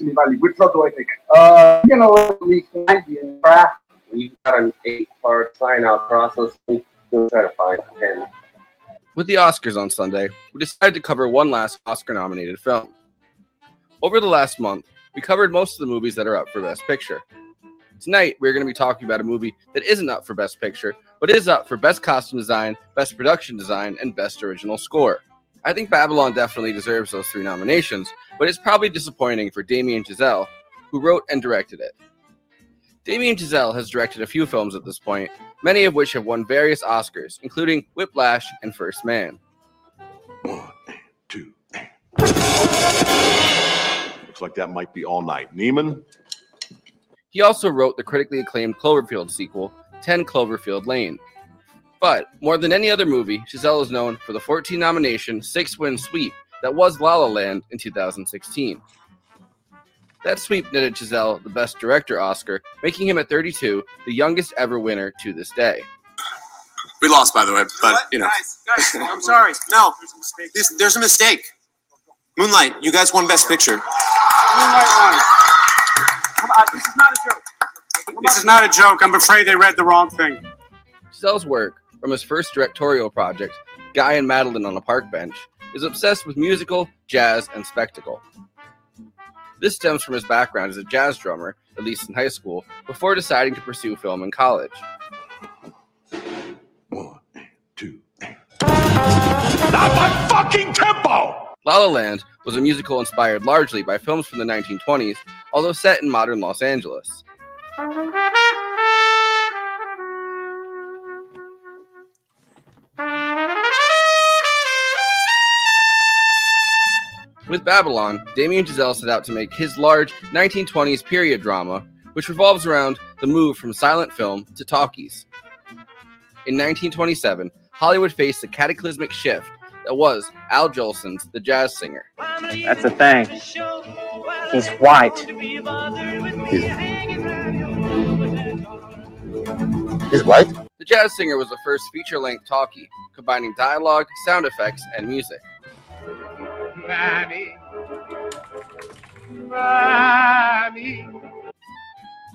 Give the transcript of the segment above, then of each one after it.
Which road do I take? Uh, you know, we find the craft. We've got an eight-part sign-out process. We'll try to find ten. With the Oscars on Sunday, we decided to cover one last Oscar nominated film. Over the last month, we covered most of the movies that are up for Best Picture. Tonight, we're going to be talking about a movie that isn't up for Best Picture, but is up for Best Costume Design, Best Production Design, and Best Original Score. I think Babylon definitely deserves those three nominations, but it's probably disappointing for Damien Chazelle, who wrote and directed it. Damien Chazelle has directed a few films at this point, many of which have won various Oscars, including Whiplash and First Man. One, and two, Looks like that might be all night. Neiman, He also wrote the critically acclaimed Cloverfield sequel, 10 Cloverfield Lane. But more than any other movie, Chazelle is known for the 14 nomination, 6 win sweep that was La La Land in 2016. That sweep netted Chazelle the Best Director Oscar, making him at 32 the youngest ever winner to this day. We lost, by the way, but you know. Guys, guys, I'm sorry. No, this, there's a mistake. Moonlight, you guys won Best Picture. Moonlight won. Come on, this is not a joke. This is not a joke. I'm afraid they read the wrong thing. Chazelle's work, from his first directorial project, Guy and Madeline on a Park Bench, is obsessed with musical, jazz, and spectacle. This stems from his background as a jazz drummer, at least in high school, before deciding to pursue film in college. one, two, Not my fucking tempo! La La Land was a musical inspired largely by films from the 1920s, although set in modern Los Angeles. With Babylon, Damien Chazelle set out to make his large 1920s period drama, which revolves around the move from silent film to talkies. In 1927, Hollywood faced a cataclysmic shift that was Al Jolson's The Jazz Singer. That's the thing. He's white. He's white? The Jazz Singer was the first feature length talkie, combining dialogue, sound effects, and music.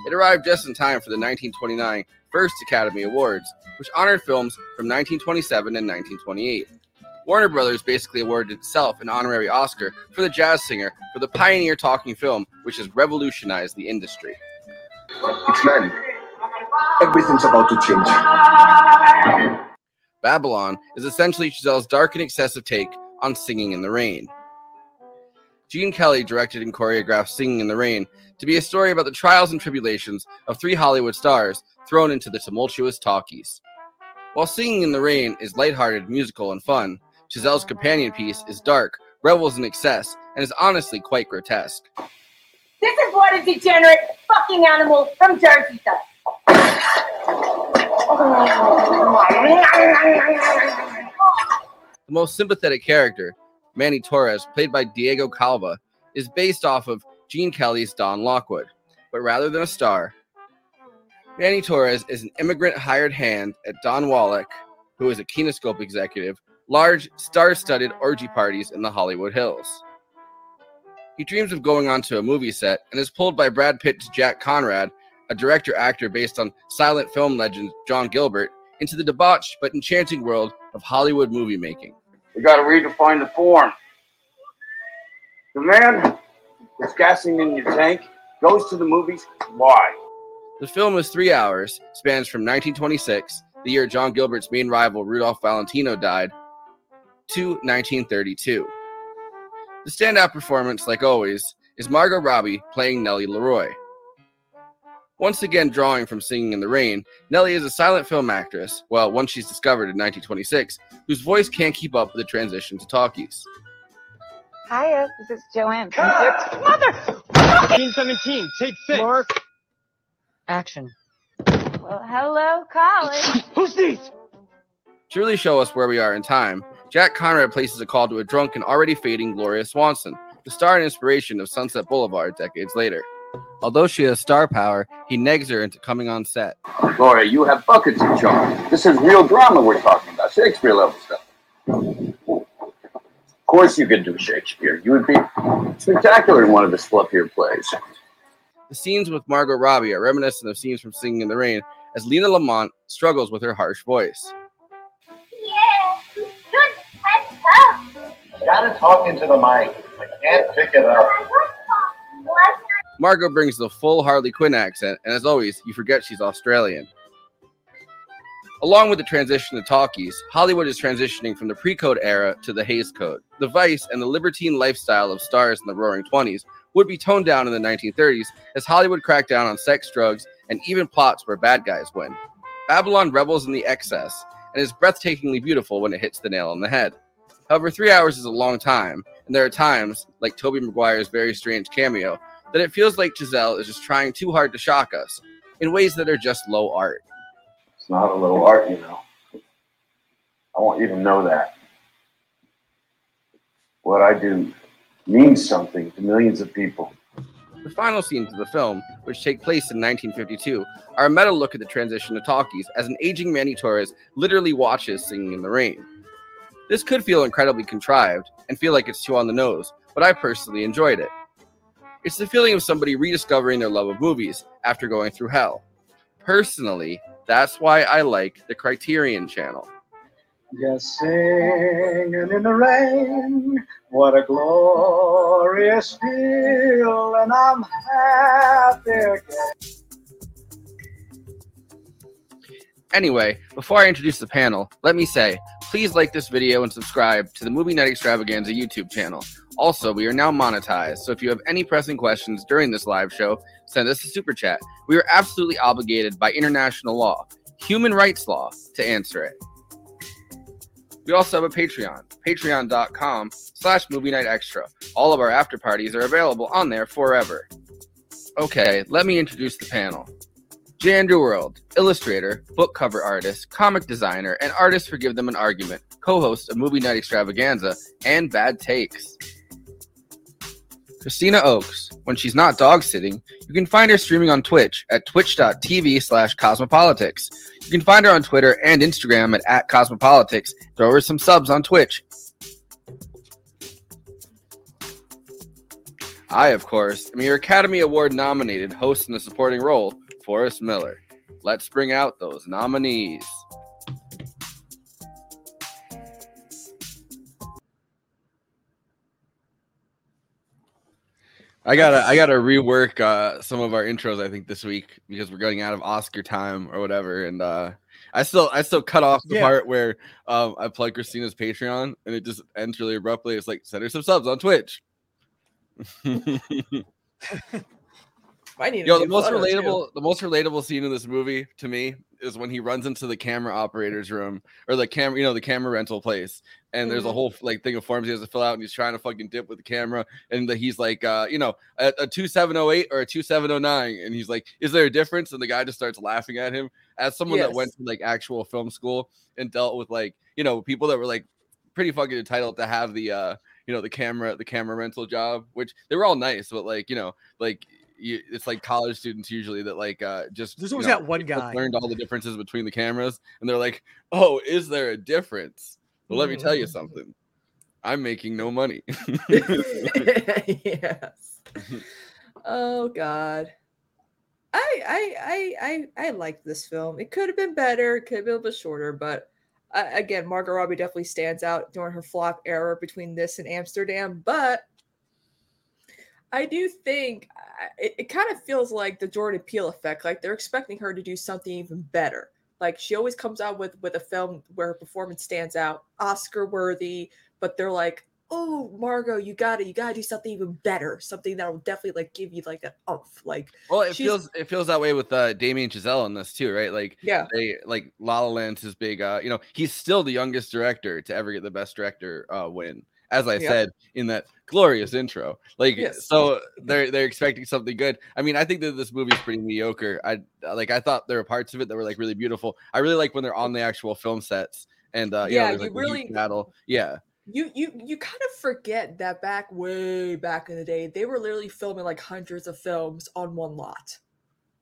It arrived just in time for the 1929 First Academy Awards, which honored films from 1927 and 1928. Warner Brothers basically awarded itself an honorary Oscar for The Jazz Singer for the pioneer talking film, which has revolutionized the industry. It's man. Everything's about to change. Babylon is essentially Chazelle's dark and excessive take on Singing in the Rain. Gene Kelly directed and choreographed Singing in the Rain to be a story about the trials and tribulations of three Hollywood stars thrown into the tumultuous talkies. While Singing in the Rain is lighthearted, musical, and fun, Chazelle's companion piece is dark, revels in excess, and is honestly quite grotesque. This is what a degenerate fucking animal from Jersey does. The most sympathetic character, Manny Torres, played by Diego Calva, is based off of Gene Kelly's Don Lockwood. But rather than a star, Manny Torres is an immigrant hired hand at Don Wallach, who is a Kinoscope executive, large star studded orgy parties in the Hollywood Hills. He dreams of going onto a movie set and is pulled by Brad Pitt to Jack Conrad, a director actor based on silent film legend John Gilbert, into the debauched but enchanting world of Hollywood movie making. We got to redefine the form. The man that's gassing in your tank goes to the movies. Why? The film is three hours, spans from 1926, the year John Gilbert's main rival Rudolph Valentino died, to 1932. The standout performance, like always, is Margot Robbie playing Nellie LaRoy. Once again drawing from Singing in the Rain, Nellie is a silent film actress, well, once she's discovered in 1926, whose voice can't keep up with the transition to talkies. Hiya, this is Joanne from Six. Mother! 1917, take six. Mark. Action. Well, hello, college. Who's these? To really show us where we are in time, Jack Conrad places a call to a drunk and already fading Gloria Swanson, the star and inspiration of Sunset Boulevard decades later. Although she has star power, he negs her into coming on set. Gloria, you have buckets of charm. This is real drama we're talking about, Shakespeare level stuff. Of course you could do Shakespeare. You would be spectacular in one of his fluffier plays. The scenes with Margot Robbie are reminiscent of scenes from Singing in the Rain, as Lena Lamont struggles with her harsh voice. Yeah, good and tough. Gotta talk into the mic. I can't pick it up. Margot brings the full Harley Quinn accent, and as always, you forget she's Australian. Along with the transition to talkies, Hollywood is transitioning from the pre code era to the Hays Code. The vice and the libertine lifestyle of stars in the roaring 20s would be toned down in the 1930s as Hollywood cracked down on sex, drugs, and even plots where bad guys win. Babylon revels in the excess and is breathtakingly beautiful when it hits the nail on the head. However, three hours is a long time, and there are times, like Tobey Maguire's very strange cameo, that it feels like Chazelle is just trying too hard to shock us in ways that are just low art. It's not a little art, you know. I want you to know that. What I do means something to millions of people. The final scenes of the film, which take place in 1952, are a meta look at the transition to talkies as an aging Manny Torres literally watches Singing in the Rain. This could feel incredibly contrived and feel like it's too on the nose, but I personally enjoyed it. It's the feeling of somebody rediscovering their love of movies after going through hell. Personally, that's why I like the Criterion channel. Just singing in the rain. What a glorious feeling. I'm happy again. Anyway, before I introduce the panel, let me say, please like this video and subscribe to the Movie Night Extravaganza YouTube channel. Also, we are now monetized, so if you have any pressing questions during this live show, send us a super chat. We are absolutely obligated by international law, human rights law, to answer it. We also have a Patreon, patreon.com slash movie night extra. All of our after parties are available on there forever. Okay, let me introduce the panel. J. Andrew World, illustrator, book cover artist, comic designer, and artist for Give Them an Argument, co host of Movie Night Extravaganza and Bad Takes. Christina Oakes, when she's not dog sitting, you can find her streaming on Twitch at twitch.tv slash cosmopolitics. You can find her on Twitter and Instagram at, at cosmopolitics. Throw her some subs on Twitch. I, of course, am your Academy Award nominated host in the supporting role, Forrest Miller. Let's bring out those nominees. I gotta I gotta rework uh, some of our intros I think this week because we're going out of Oscar time or whatever and uh, I still I still cut off the Yeah. part where um, I plug Christina's Patreon and it just ends really abruptly. It's like send her some subs on Twitch. I need Yo, the most photos, too. relatable, the most relatable scene in this movie to me is when he runs into the camera operator's room or the camera, you know, the camera rental place, and there's a Mhm. whole like thing of forms he has to fill out, and he's trying to fucking dip with the camera, and the, he's like, uh, you know, a, a two seven oh eight or a two seven oh nine, and he's like, is there a difference? And the guy just starts laughing at him as someone that went to like actual film school and dealt with like, you know, people that were like pretty fucking entitled to have the uh you know the camera the camera rental job which they were all nice but like you know like you, it's like college students usually that like uh just There's you always know, that one guy. learned all the differences between the cameras and they're like oh is there a difference well let me tell you something i'm making no money yes. Oh God. I I I I I like this film. It could have been better. It could have been a little bit shorter, but uh, again, Margot Robbie definitely stands out during her flop era between this and Amsterdam. But I do think it, it kind of feels like the Jordan Peele effect. Like they're expecting her to do something even better. Like she always comes out with with a film where her performance stands out, Oscar worthy. But they're like, oh Margot, you gotta you gotta do something even better, something that will definitely like give you like that umph. Like well it feels it feels that way with uh damien chazelle in this too right like Yeah. they like la la land's his big uh you know he's still the youngest director to ever get the best director uh win as i Yeah. said in that glorious intro like Yes. so they're they're expecting something good i mean i think that this movie is pretty mediocre i like i thought there were parts of it that were like really beautiful i really like when they're on the actual film sets and uh you Yeah, know, there's, you like, really- battle yeah you you you kind of forget that back way back in the day, they were literally filming like hundreds of films on one lot.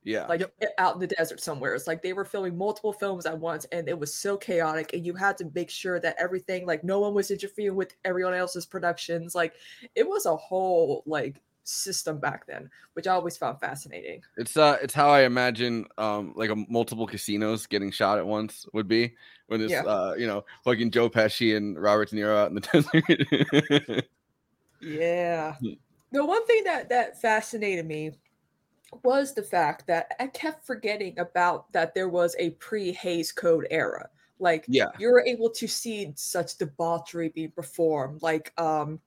Yeah. like i- out in the desert somewhere. It's like they were filming multiple films at once, and it was so chaotic. And you had to make sure that everything, like no one was interfering with everyone else's productions. Like it was a whole like system back then, which I always found fascinating. It's uh it's how I imagine um like a multiple casinos getting shot at once would be when it's Yeah. uh you know fucking Joe Pesci and Robert De Niro out in the desert. Yeah. Hmm. The one thing that that fascinated me was the fact that I kept forgetting about that there was a pre-Hays Code era. Like Yeah. you were able to see such debauchery being performed. Like um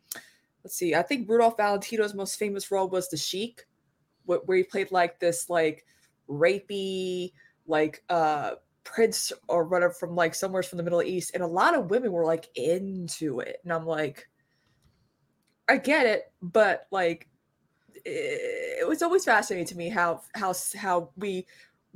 let's see, I think Rudolph Valentino's most famous role was the Sheik, where he played like this like rapey, like uh prince or whatever from like somewhere from the Middle East. And a lot of women were like into it. And I'm like, I get it, but like it, was always fascinating to me how how how we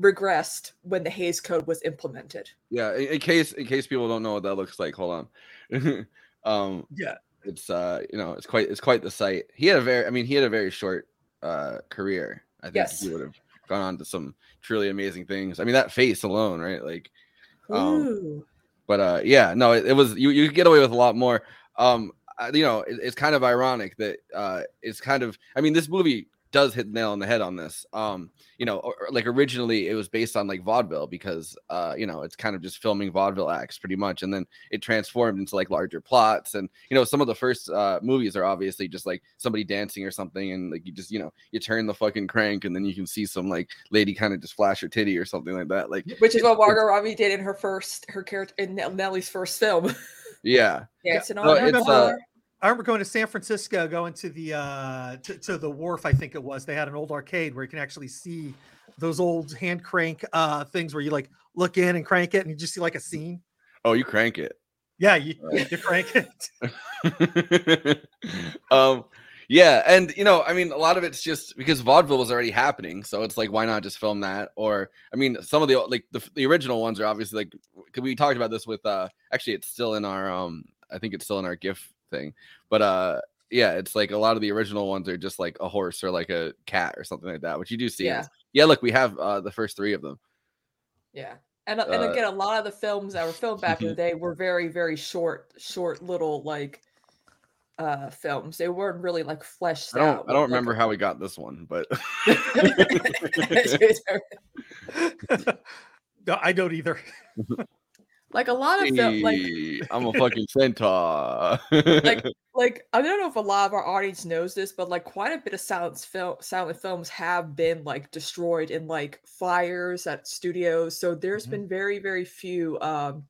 regressed when the Hays Code was implemented. yeah, in, in case in case people don't know what that looks like, hold on. um Yeah. it's uh you know it's quite it's quite the sight. He had a very I mean he had a very short uh career. I think Yes. he would have gone on to some truly amazing things. I mean that face alone, right? Like um Ooh. but uh yeah no it, it was you you could get away with a lot more um you know it, it's kind of ironic that uh it's kind of i mean this movie does hit the nail on the head on this um you know or, like originally it was based on like vaudeville because uh you know it's kind of just filming vaudeville acts pretty much and then it transformed into like larger plots and you know some of the first uh movies are obviously just like somebody dancing or something and like you just you know you turn the fucking crank and then you can see some like lady kind of just flash her titty or something like that like Which is what Margot Robbie did in her first her character in Nell- Nellie's first film. yeah Dancing No, on I her it's, remember, uh, bar. I remember going to San Francisco, going to the uh, to, to the wharf. I think it was. They had an old arcade where you can actually see those old hand crank uh, things where you like look in and crank it, and you just see like a scene. oh you crank it Yeah, you, you crank it. um yeah and you know i mean a lot of it's just because vaudeville was already happening so it's like why not just film that or i mean some of the like the, the original ones are obviously like we talked about this with uh actually it's still in our um i think it's still in our gif thing but uh yeah it's like a lot of the original ones are just like a horse or like a cat or something like that which you do see Yeah. yeah look we have uh the first three of them Yeah. And, and Uh, again, a lot of the films that were filmed back in the day were very, very short, short little like uh films. They weren't really like fleshed i don't out. i don't like, remember how we got this one but no, I don't either. Like a lot of film like i'm a fucking centaur like like I don't know if a lot of our audience knows this, but like quite a bit of silent film silent films have been like destroyed in like fires at studios. So there's Mhm. been very very few. Um,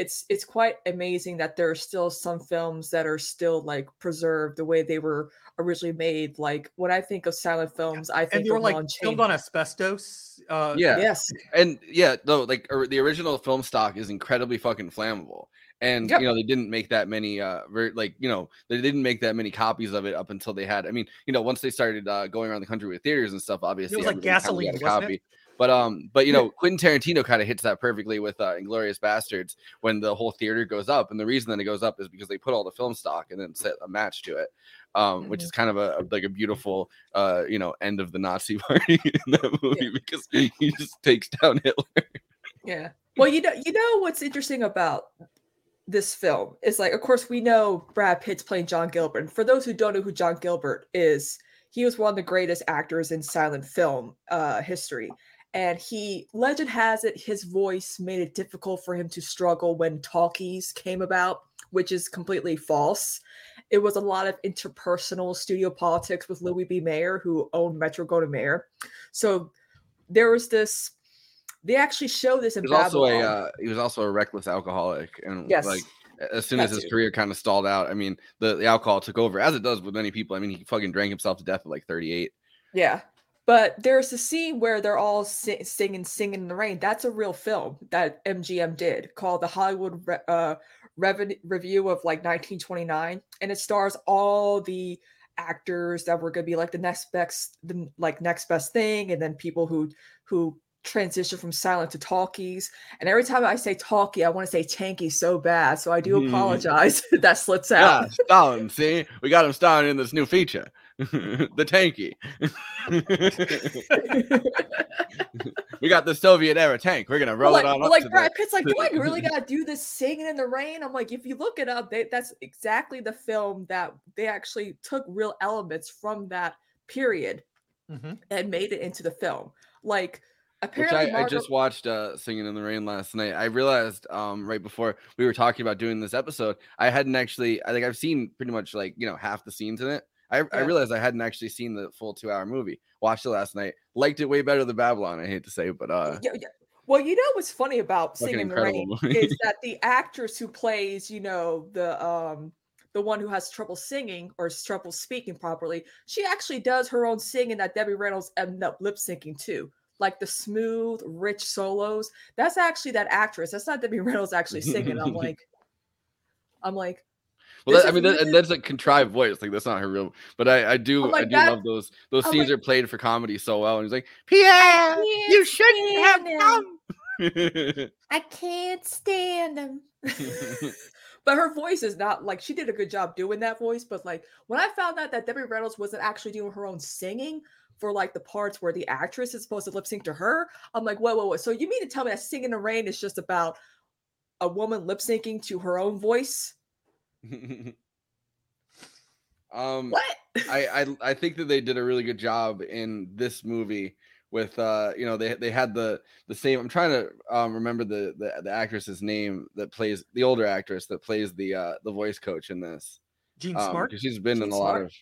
it's it's quite amazing that there are still some films that are still like preserved the way they were originally made. Like when I think of silent films, I think And they were like Lon filmed Chaney. on asbestos. Uh, yeah Yes. and yeah no like or the original film stock is incredibly fucking flammable and Yep. you know they didn't make that many uh very like you know they didn't make that many copies of it up until they had i mean you know once they started uh going around the country with theaters and stuff obviously like everybody kinda gasoline, got a wasn't it? But um but you know quentin tarantino kind of hits that perfectly with uh inglourious basterds when the whole theater goes up and the reason that it goes up is because they put all the film stock and then set a match to it um which Mhm. is kind of a, a- like a beautiful uh you know end of the nazi party in that movie because he just takes down hitler Yeah. Well, you know, you know what's interesting about this film is like, of course, we know Brad Pitt's playing John Gilbert. And for those who don't know who John Gilbert is, he was one of the greatest actors in silent film uh, history. And he, legend has it, his voice made it difficult for him to struggle when talkies came about, which is completely false. It was a lot of interpersonal studio politics with Louis B. Mayer, who owned Metro Goldwyn Mayer. So there was this. They actually show this in he was also a uh, he was also a reckless alcoholic and Yes. like as soon as his career kind of stalled out i mean the, the alcohol took over as it does with many people i mean he fucking drank himself to death at like 38 Yeah. But there's a scene where they're all si- singing, singing in the rain. That's a real film that MGM did called the Hollywood Re- uh, Reven- Revue of like 1929, and it stars all the actors that were going to be like the next best, the like next best thing, and then people who who transition from silent to talkies. And every time I say talkie, I want to say tanky so bad, so I do apologize. if that slips out. yeah stalin see we got him starring in this new feature the tanky. we got the Soviet era tank. We're gonna roll like, it on but up like to the- Brad Pitt's like, to do I really gotta do this singing in the rain? I'm like, if you look it up, they, that's exactly the film that they actually took real elements from that period Mhm. and made it into the film. Like Which apparently, I, I just watched uh, Singing in the Rain last night. I realized um, right before we were talking about doing this episode, I hadn't actually, I think I've seen pretty much like, you know, half the scenes in it. I, I realized I hadn't actually seen the full two hour movie. Watched it last night. Liked it way better than Babylon, I hate to say, but uh, Yeah, yeah. Well, you know what's funny about Singing in the Rain movie. is that the actress who plays, you know, the um the one who has trouble singing or trouble speaking properly, she actually does her own singing that Debbie Reynolds ended up lip syncing too. Like the smooth, rich solos. That's actually that actress. That's not Debbie Reynolds actually singing. I'm like, I'm like, well, that, I mean, that, and that's a contrived voice. Like that's not her real, but I, I do, oh I'm I do love those. Those oh I'm scenes like- are played for comedy so well. And he's like, Pierre, you shouldn't have come. I can't stand him. but her voice is not like she did a good job doing that voice. But like when I found out that Debbie Reynolds wasn't actually doing her own singing for like the parts where the actress is supposed to lip sync to her, I'm like, whoa, whoa, whoa. So you mean to tell me that Singing in the Rain is just about a woman lip syncing to her own voice? um, What? I, I I think that they did a really good job in this movie with uh you know they they had the the same I'm trying to um remember the the, the actress's name that plays the older actress that plays the uh the voice coach in this Jean um, Smart. 'cause she's been in Jean a lot of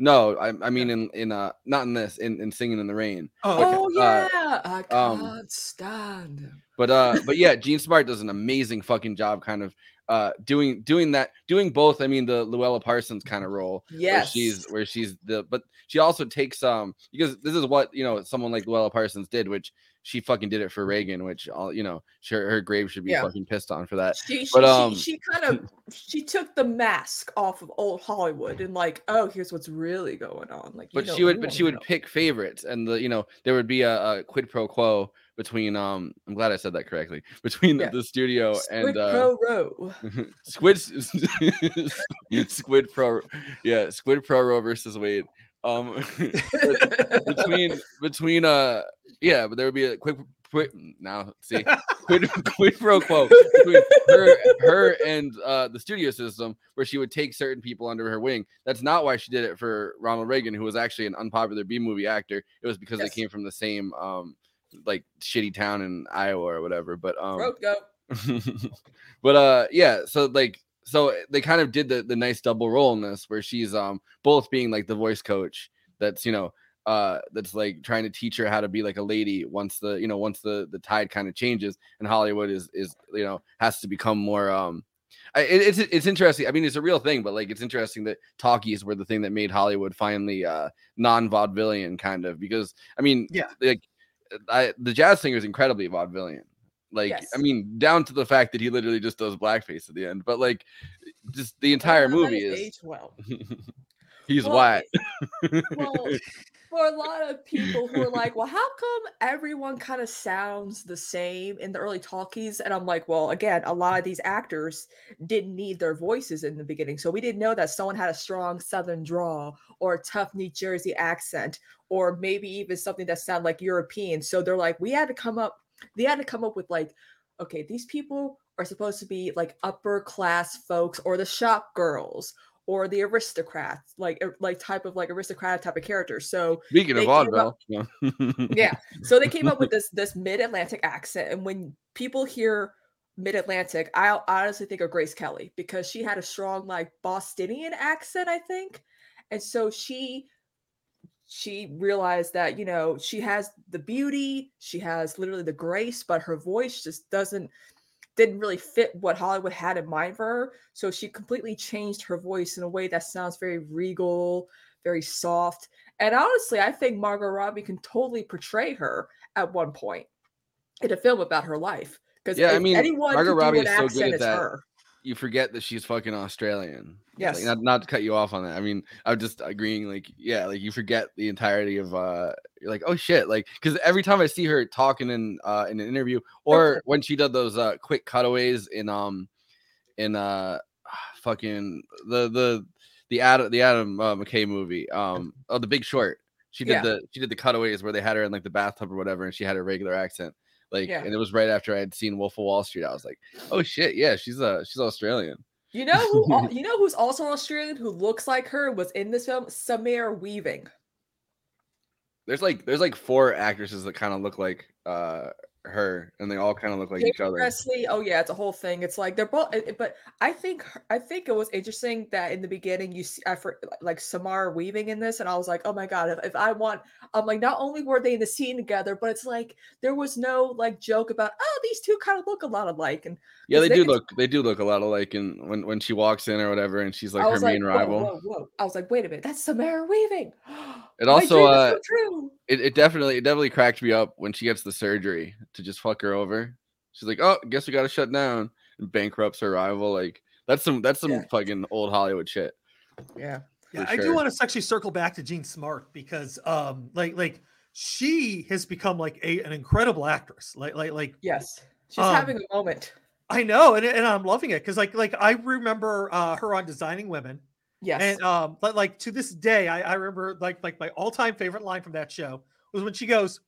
no I, I mean in in uh not in this in, in singing in the rain Oh, okay. Oh uh, yeah, I um, can't stand but uh but yeah Jean Smart does an amazing fucking job kind of uh doing doing that doing both I mean the Louella Parsons kind of role where Yes. she's where she's the but she also takes um because this is what you know someone like Louella Parsons did which she fucking did it for Reagan which all you know she, her grave should be Yeah. fucking pissed on for that She, she, but um she, she kind of she took the mask off of old Hollywood and like, oh, here's what's really going on. Like, you but know- she would but she would pick favorites and the you know there would be a, a quid pro quo between um I'm glad I said that correctly between Yeah. the studio Squid and uh Pro Row. Squid Squid Pro yeah Squid Pro Row versus Wade um between between uh yeah but there would be a quick quick now see quid, quid pro quo between her her and uh the studio system where she would take certain people under her wing that's not why she did it for Ronald Reagan who was actually an unpopular B movie actor it was because Yes. they came from the same um like shitty town in Iowa or whatever but um Road go. but uh yeah so like so they kind of did the the nice double role in this where she's um both being like the voice coach that's you know uh that's like trying to teach her how to be like a lady once the you know once the the tide kind of changes and hollywood is is you know has to become more um I, it, it's it's interesting. I mean, it's a real thing, but like it's interesting that talkies were the thing that made Hollywood finally uh non-vaudevillian kind of because I mean, Yeah. like I, the jazz singer is incredibly vaudevillian. Like, Yes. I mean, down to the fact that he literally just does blackface at the end, but like, just the entire movie is well. he's Well, white. well, for a lot of people who are like, well, how come everyone kind of sounds the same in the early talkies? And I'm like, well, again, a lot of these actors didn't need their voices in the beginning. So we didn't know that someone had a strong Southern drawl or a tough New Jersey accent, or maybe even something that sounded like European. So they're like, we had to come up, they had to come up with like, okay, these people are supposed to be like upper class folks or the shop girls or the aristocrats, like er- like type of like aristocratic type of character. So Speaking of vaudeville, yeah. yeah. So they came up with this this mid Atlantic accent, and when people hear mid Atlantic, I I honestly think of Grace Kelly because she had a strong like Bostonian accent, I think, and so she she realized that you know she has the beauty, she has literally the grace, but her voice just doesn't didn't really fit what Hollywood had in mind for her. So she completely changed her voice in a way that sounds very regal, very soft. And honestly, I think Margot Robbie can totally portray her at one point in a film about her life. Because yeah, I mean, anyone Margot Robbie is so good at that. her. You forget that she's fucking Australian. Like, Yes. not, not to cut you off on that. I mean, I'm just agreeing. Like, yeah, like you forget the entirety of. uh You're like, oh shit, like because every time I see her talking in uh in an interview, or when she did those uh quick cutaways in um in uh fucking the the the Adam the Adam uh, McKay movie. Um, oh, The Big Short. She did Yeah. the she did the cutaways where they had her in like the bathtub or whatever, and she had a regular accent. Like, Yeah. and it was right after I had seen Wolf of Wall Street. I was like, oh shit, yeah, she's uh she's Australian. You know who? you know who's also Australian who looks like her was in this film? Samara Weaving. There's like there's like four actresses that kind of look like uh her, and they all kind of look like each other. Presley. Oh yeah, it's a whole thing. It's like they're both. it- it- But I think I think it was interesting that in the beginning you see I for like Samara Weaving in this, and I was like, oh my god, if, if I want, I'm like, not only were they in the scene together, but it's like there was no like joke about oh these two kind of look a lot alike, and yeah, they do could- look they do look a lot alike. And when when she walks in or whatever, and she's like her like, main whoa, rival. whoa, whoa. I was like, wait a minute, that's Samara Weaving. It My also dream is uh so true. it, it definitely it definitely cracked me up when she gets the surgery to just fuck her over. She's like, "Oh, guess we got to shut down." And bankrupts her rival. Like that's some that's some fucking old Hollywood shit. Yeah. Yeah, for I do want to actually circle back to Jean Smart because um like like she has become like a, an incredible actress. Like like like yes. She's um, having a moment. I know, and, and I'm loving it because like like I remember uh, her on Designing Women. Yes. And um, but like to this day, I, I remember like like my all time favorite line from that show was when she goes,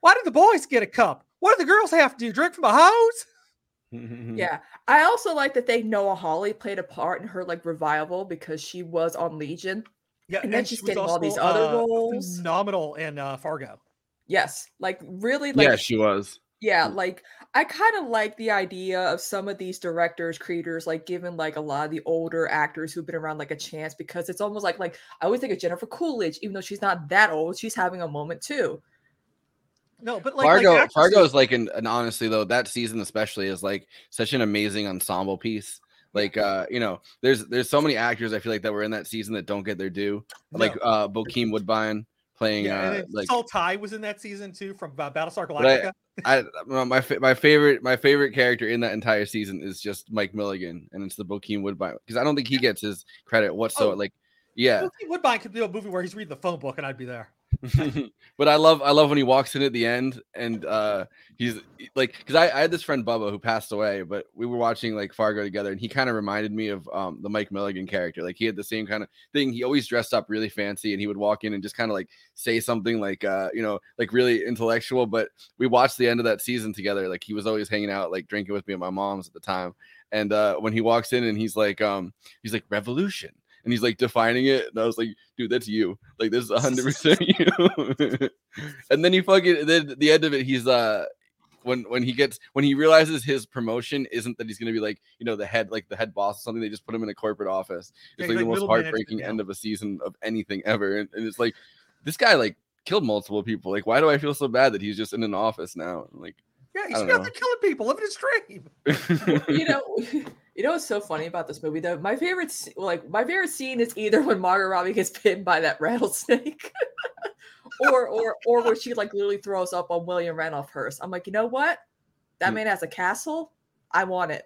"Why did the boys get a cup? What do the girls have to do? Drink from a hose?" Yeah. I also like that they Noah Hawley played a part in her like revival because she was on Legion. Yeah, And then she she's was getting all these other uh, roles. Phenomenal in uh, Fargo. Yes. Like really like yeah, she was. Yeah, like I kind of like the idea of some of these directors, creators, like giving like a lot of the older actors who've been around like a chance because it's almost like like I always think of Jennifer Coolidge, even though she's not that old, she's having a moment too. No, but like Fargo like actresses- Fargo is like an, and honestly though that season especially is like such an amazing ensemble piece. Like uh, you know, there's there's so many actors I feel like that were in that season that don't get their due. Like uh Bokeem Woodbine playing Yeah, uh like Saul Tigh was in that season too from uh, Battlestar Galactica. I, I my my favorite my favorite character in that entire season is just Mike Milligan, and it's the Bokeem Woodbine because I don't think he gets his credit whatsoever. Oh. Like, yeah, Wilkie Woodbine could do a movie where he's reading the phone book and I'd be there. but I love I love when he walks in at the end and uh he's like because I, I had this friend Bubba who passed away, but we were watching like Fargo together, and he kind of reminded me of um the Mike Milligan character. Like he had the same kind of thing. He always dressed up really fancy, and he would walk in and just kind of like say something like uh you know like really intellectual. But we watched the end of that season together. Like he was always hanging out like drinking with me at my mom's at the time. And uh when he walks in and he's like um he's like revolution. And he's like defining it, and I was like, "Dude, that's you. Like, this is hundred percent you." and then he fucking then the end of it, he's uh when when he gets when he realizes his promotion isn't that he's gonna be like you know the head like the head boss or something. They just put him in a corporate office. It's he's like the most heartbreaking end of a season of anything ever. And, and it's like this guy like killed multiple people. Like, why do I feel so bad that he's just in an office now? Like, Yeah, he's out there killing people, living his dream. you know, you know what's so funny about this movie though? My favorite, like my favorite scene is either when Margot Robbie gets bitten by that rattlesnake, or or or where she like literally throws up on William Randolph Hearst. I'm like, you know what? That Hmm. man has a castle. I want it.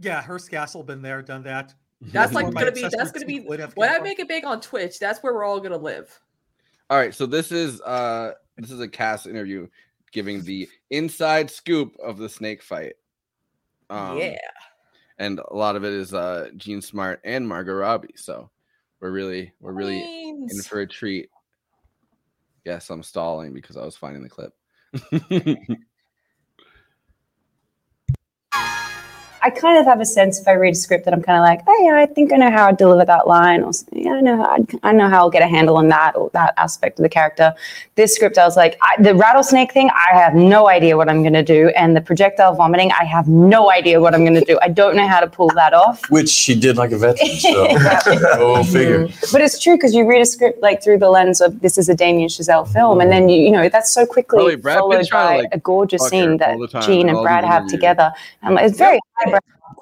Yeah, Hearst Castle been there, done that. That's like gonna be. That's gonna be Steve when I make it big on Twitch. That's where we're all gonna live. All right, so this is uh this is a cast interview giving the inside scoop of the snake fight. Um, yeah. and a lot of it is uh Jean Smart and Margot Robbie. So we're really we're really in for a treat. Yes, I'm stalling because I was finding the clip. I kind of have a sense if I read a script that I'm kind of like, oh yeah, I think I know how I'd deliver that line, or yeah, I know how I'd, I know how I'll get a handle on that or that aspect of the character. This script, I was like, I, the rattlesnake thing, I have no idea what I'm going to do, and the projectile vomiting, I have no idea what I'm going to do. I don't know how to pull that off. Which she did like a veteran, so go figure. But it's true because you read a script like through the lens of this is a Damien Chazelle film, and then you you know that's so quickly Brad followed by to, like, a gorgeous scene that all Jean and Brad have together. And it's very highbrow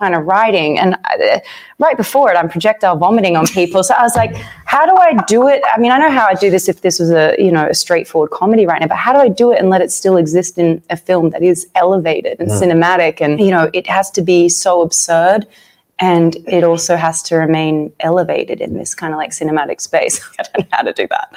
kind of writing, and uh, right before it, I'm projectile vomiting on people. So I was like, how do I do it? I mean, I know how I do this if this was a you know a straightforward comedy right now, but how do I do it and let it still exist in a film that is elevated and Mm. cinematic, and you know it has to be so absurd and it also has to remain elevated in this kind of like cinematic space. I don't know how to do that.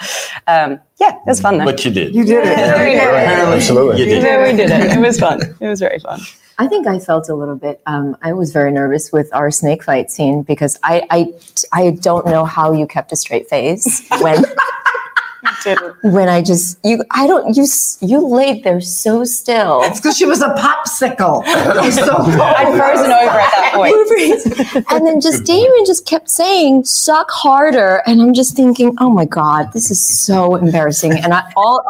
Um, yeah, it was fun though. But you did. You did it. Yeah, We did it. Absolutely. You did. Yeah, we did it. It was fun. It was very fun. I think I felt a little bit. Um, I was very nervous with our snake fight scene because I, I, I don't know how you kept a straight face when. When I just you, I don't you you laid there so still. It's because she was a popsicle. Was so I'd frozen over at that point. and then just Damien just kept saying, suck harder. And I'm just thinking, oh my God, this is so embarrassing. And I all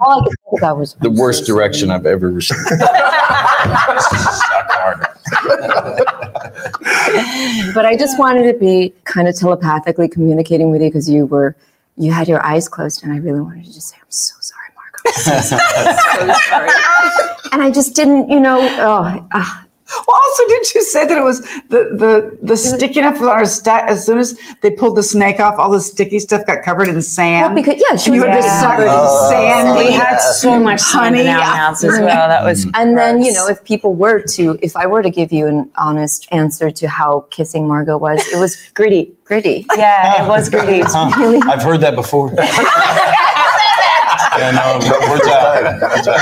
all I could think about was The worst direction I've ever received. but I just wanted to be kind of telepathically communicating with you because you were you had your eyes closed and I really wanted to just say, I'm so sorry, Margot. so sorry. And I just didn't, you know, oh, ah, Well, also, didn't you say that it was the the the sticking up on our stack? As soon as they pulled the snake off, all the sticky stuff got covered in sand. Well, because yeah, she you was oh, had to yeah. suck Oh, sand. we had so much honey sand in our mouths as mm-hmm. well. That was, mm. and then you know, if people were to, if I were to give you an honest answer to how kissing Margot was, it was gritty, gritty. Yeah, it was gritty. It's really. I've heard that before. yeah, no, words out. Words out.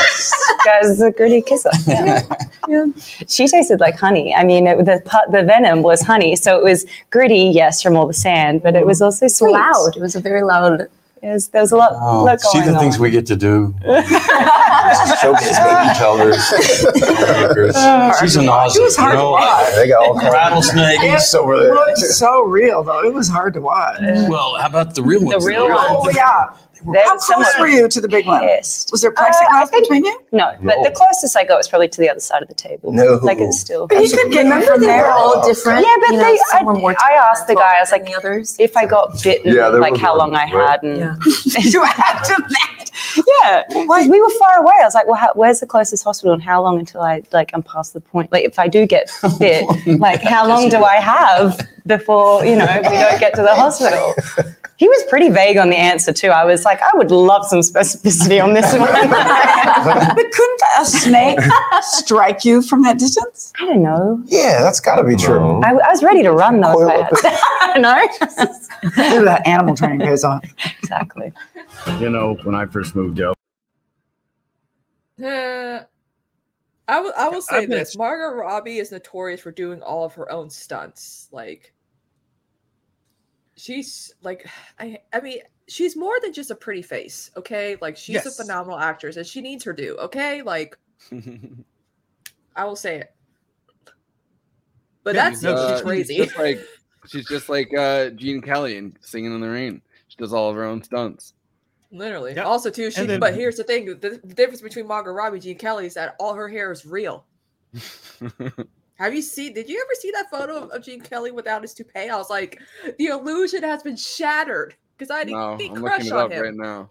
Guys, a gritty kisser. Yeah. Yeah. She tasted like honey. I mean, it, the the venom was honey, so it was gritty, yes, from all the sand, but it was also sweet. loud. It was a very loud. Yes, there was a lot, Oh, lot see going the things we get to do. Showcase baby tellers. She's an awesome. It was hard you know, to watch. They got all kinds rattlesnake. It So were they. so real, though. It was hard to watch. Well, how about the real ones? The real ones Oh ones. Yeah. How close were you to the big one? Yes. Was there Uh, plexiglass between you? No, but the closest I got was probably to the other side of the table. No. Like it's still. But you could get them Remember from they there. all different. Yeah, but you know, they. I, some were more I asked the guy. I was like, the others. if I got bitten, Yeah, like how long I had, and Yeah. you had to that. yeah, 'cause we were far away. I was like, well, how, where's the closest hospital, and how long until I like I'm past the point? Like, if I do get bit, like how long do I have before you know we don't get to the hospital? He was pretty vague on the answer too. I was like, I would love some specificity on this one. But couldn't a snake strike you from that distance? I don't know. Yeah, that's got to be true. I, I was ready to run though. If I had. no, Ooh, that animal training goes on. exactly. You know, when I first moved out. Uh, I will. I will say I've this: Margot Robbie is notorious for doing all of her own stunts. Like, she's like, I. I mean, she's more than just a pretty face. Okay, like she's a phenomenal actress, and she needs her due. Okay, like I will say it. But Yeah, that's no, Uh, just she's crazy. just like she's just like uh, Gene Kelly and Singing in the Rain. She does all of her own stunts. Literally. Yep. Also, too, she. then- but here's the thing: the, the difference between Margot Robbie and Gene Kelly is that all her hair is real. Have you seen? Did you ever see that photo of, of Gene Kelly without his toupee? I was like, the illusion has been shattered because I had no, a big I'm crush it on up him. right now.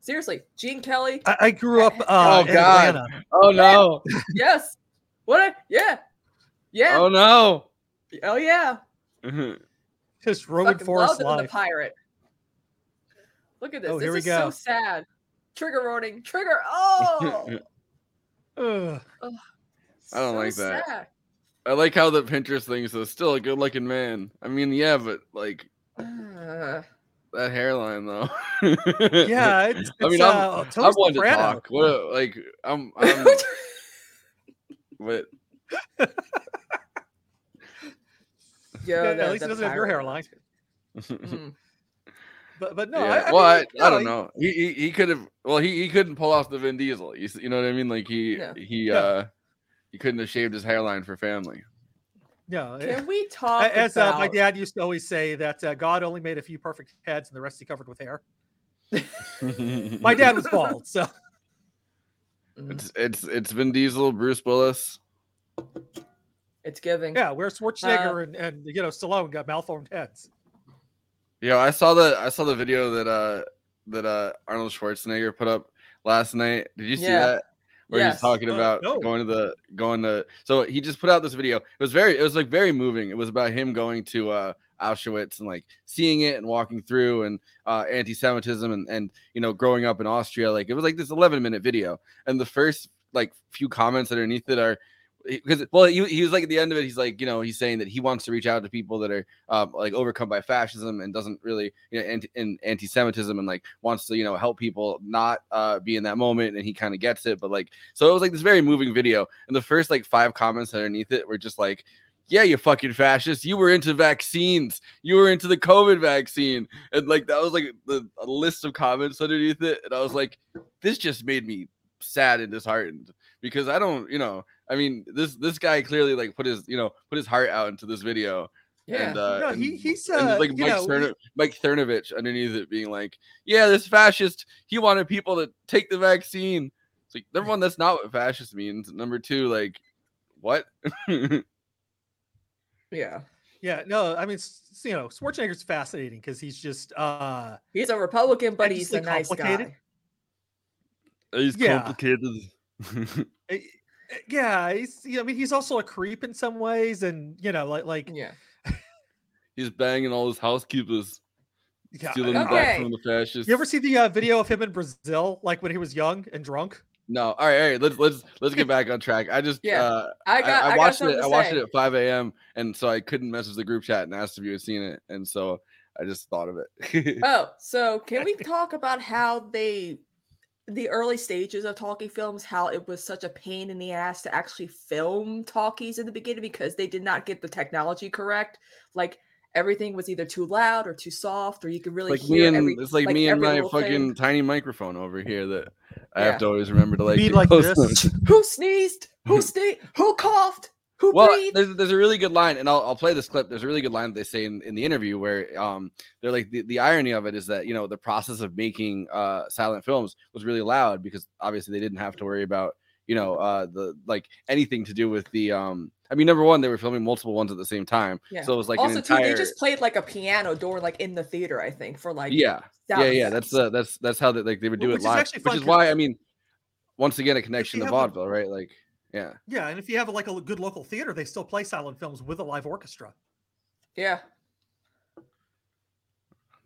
Seriously, Gene Kelly. I, I grew up. Uh, oh God! Atlanta. Oh no! yes. What? A, yeah. Yeah. Oh no! Oh yeah. Just Roman Fucking Forest loved him the life. pirate. Look at this. Oh, this here we is go. so sad. Trigger warning. Trigger. Oh. Ugh. I don't so like that. sad. I like how the Pinterest thing says still a good looking man. I mean, yeah, but like Uh, that hairline though. Yeah, it's, I mean, it's, I'm, uh, I'm one to talk. What, like, I'm, I'm but Yo, Yeah, the- at least the it doesn't have your hairline. Mm. But but no, yeah. I, I well, mean, I, I don't know. He he, he could have. Well, he, he couldn't pull off the Vin Diesel. You, s- you know what I mean? Like he Yeah. he Yeah. uh he couldn't have shaved his hairline for family. Yeah. Can we talk A- As uh, my dad used to always say that uh, God only made a few perfect heads and the rest he covered with hair. My dad was bald, so It's it's it's Vin Diesel, Bruce Willis. It's giving. yeah, where Schwarzenegger Uh, and, and you know Stallone got malformed heads. Yeah, I saw the I saw the video that uh that uh Arnold Schwarzenegger put up last night. Did you see Yeah. that? Where Yes. he's talking Uh, about no. going to the going to so he just put out this video. It was very it was like very moving. It was about him going to uh Auschwitz and like seeing it and walking through and uh anti-Semitism and and you know growing up in Austria. Like it was like this 11 minute video. And the first like few comments underneath it are because well he, he was like at the end of it he's like you know he's saying that he wants to reach out to people that are um, like overcome by fascism and doesn't really you know anti, and anti-semitism and like wants to you know help people not uh be in that moment and he kind of gets it but like so it was like this very moving video and the first like five comments underneath it were just like yeah, you fucking fascist. You were into vaccines. You were into the COVID vaccine. And like that was like the a list of comments underneath it. And I was like, this just made me sad and disheartened because I don't, you know, I mean, this this guy clearly like put his, you know, put his heart out into this video. Yeah. And, uh, No, and- he- he's, and uh, like Mike, know, Cerno- he- Mike Cernovich underneath it being like, yeah, this fascist, he wanted people to take the vaccine. It's like number one, that's not what fascist means. Number two, like, what? Yeah. Yeah, no, I mean, s- s- you know, Schwarzenegger's fascinating because he's just uh He's a Republican, but he's a nice guy. He's Yeah. complicated. Eh, Yeah, he's. yeah, I mean, he's also a creep in some ways, and you know, like like yeah, He's banging all his housekeepers, Yeah, stealing uh, back from the fascists. You ever see the uh, video of him in Brazil, like when he was young and drunk? No, all right, all right. Let's let's let's get back on track. I just Yeah, uh, I got- I got watched something it. I watched say. it at 5 a.m. and so I couldn't message the group chat and asked if you had seen it, and so I just thought of it. Oh, so can we talk about how they, the early stages of talkie films, how it was such a pain in the ass to actually film talkies in the beginning because they did not get the technology correct. Like everything was either too loud or too soft, or you could really like hear me and every, it's like, me and my fucking thing. tiny microphone over here that I Yeah. have to always remember to like Be like this. Who sneezed? Who sneezed? Who coughed? Who Well, breathed? there's, there's a really good line, and I'll, I'll play this clip. There's a really good line that they say in, in the interview where um they're like the, the irony of it is that you know the process of making uh silent films was really loud because obviously they didn't have to worry about you know uh the like anything to do with the um I mean number one they were filming multiple ones at the same time Yeah. so it was like also an too, they just played like a piano door like in the theater. I think for like yeah yeah yeah that's uh, that's that's how they like they would do Which it is live actually which is why I mean once again a connection to have a- vaudeville right like yeah Yeah, and if you have like a good local theater, they still play silent films with a live orchestra. Yeah.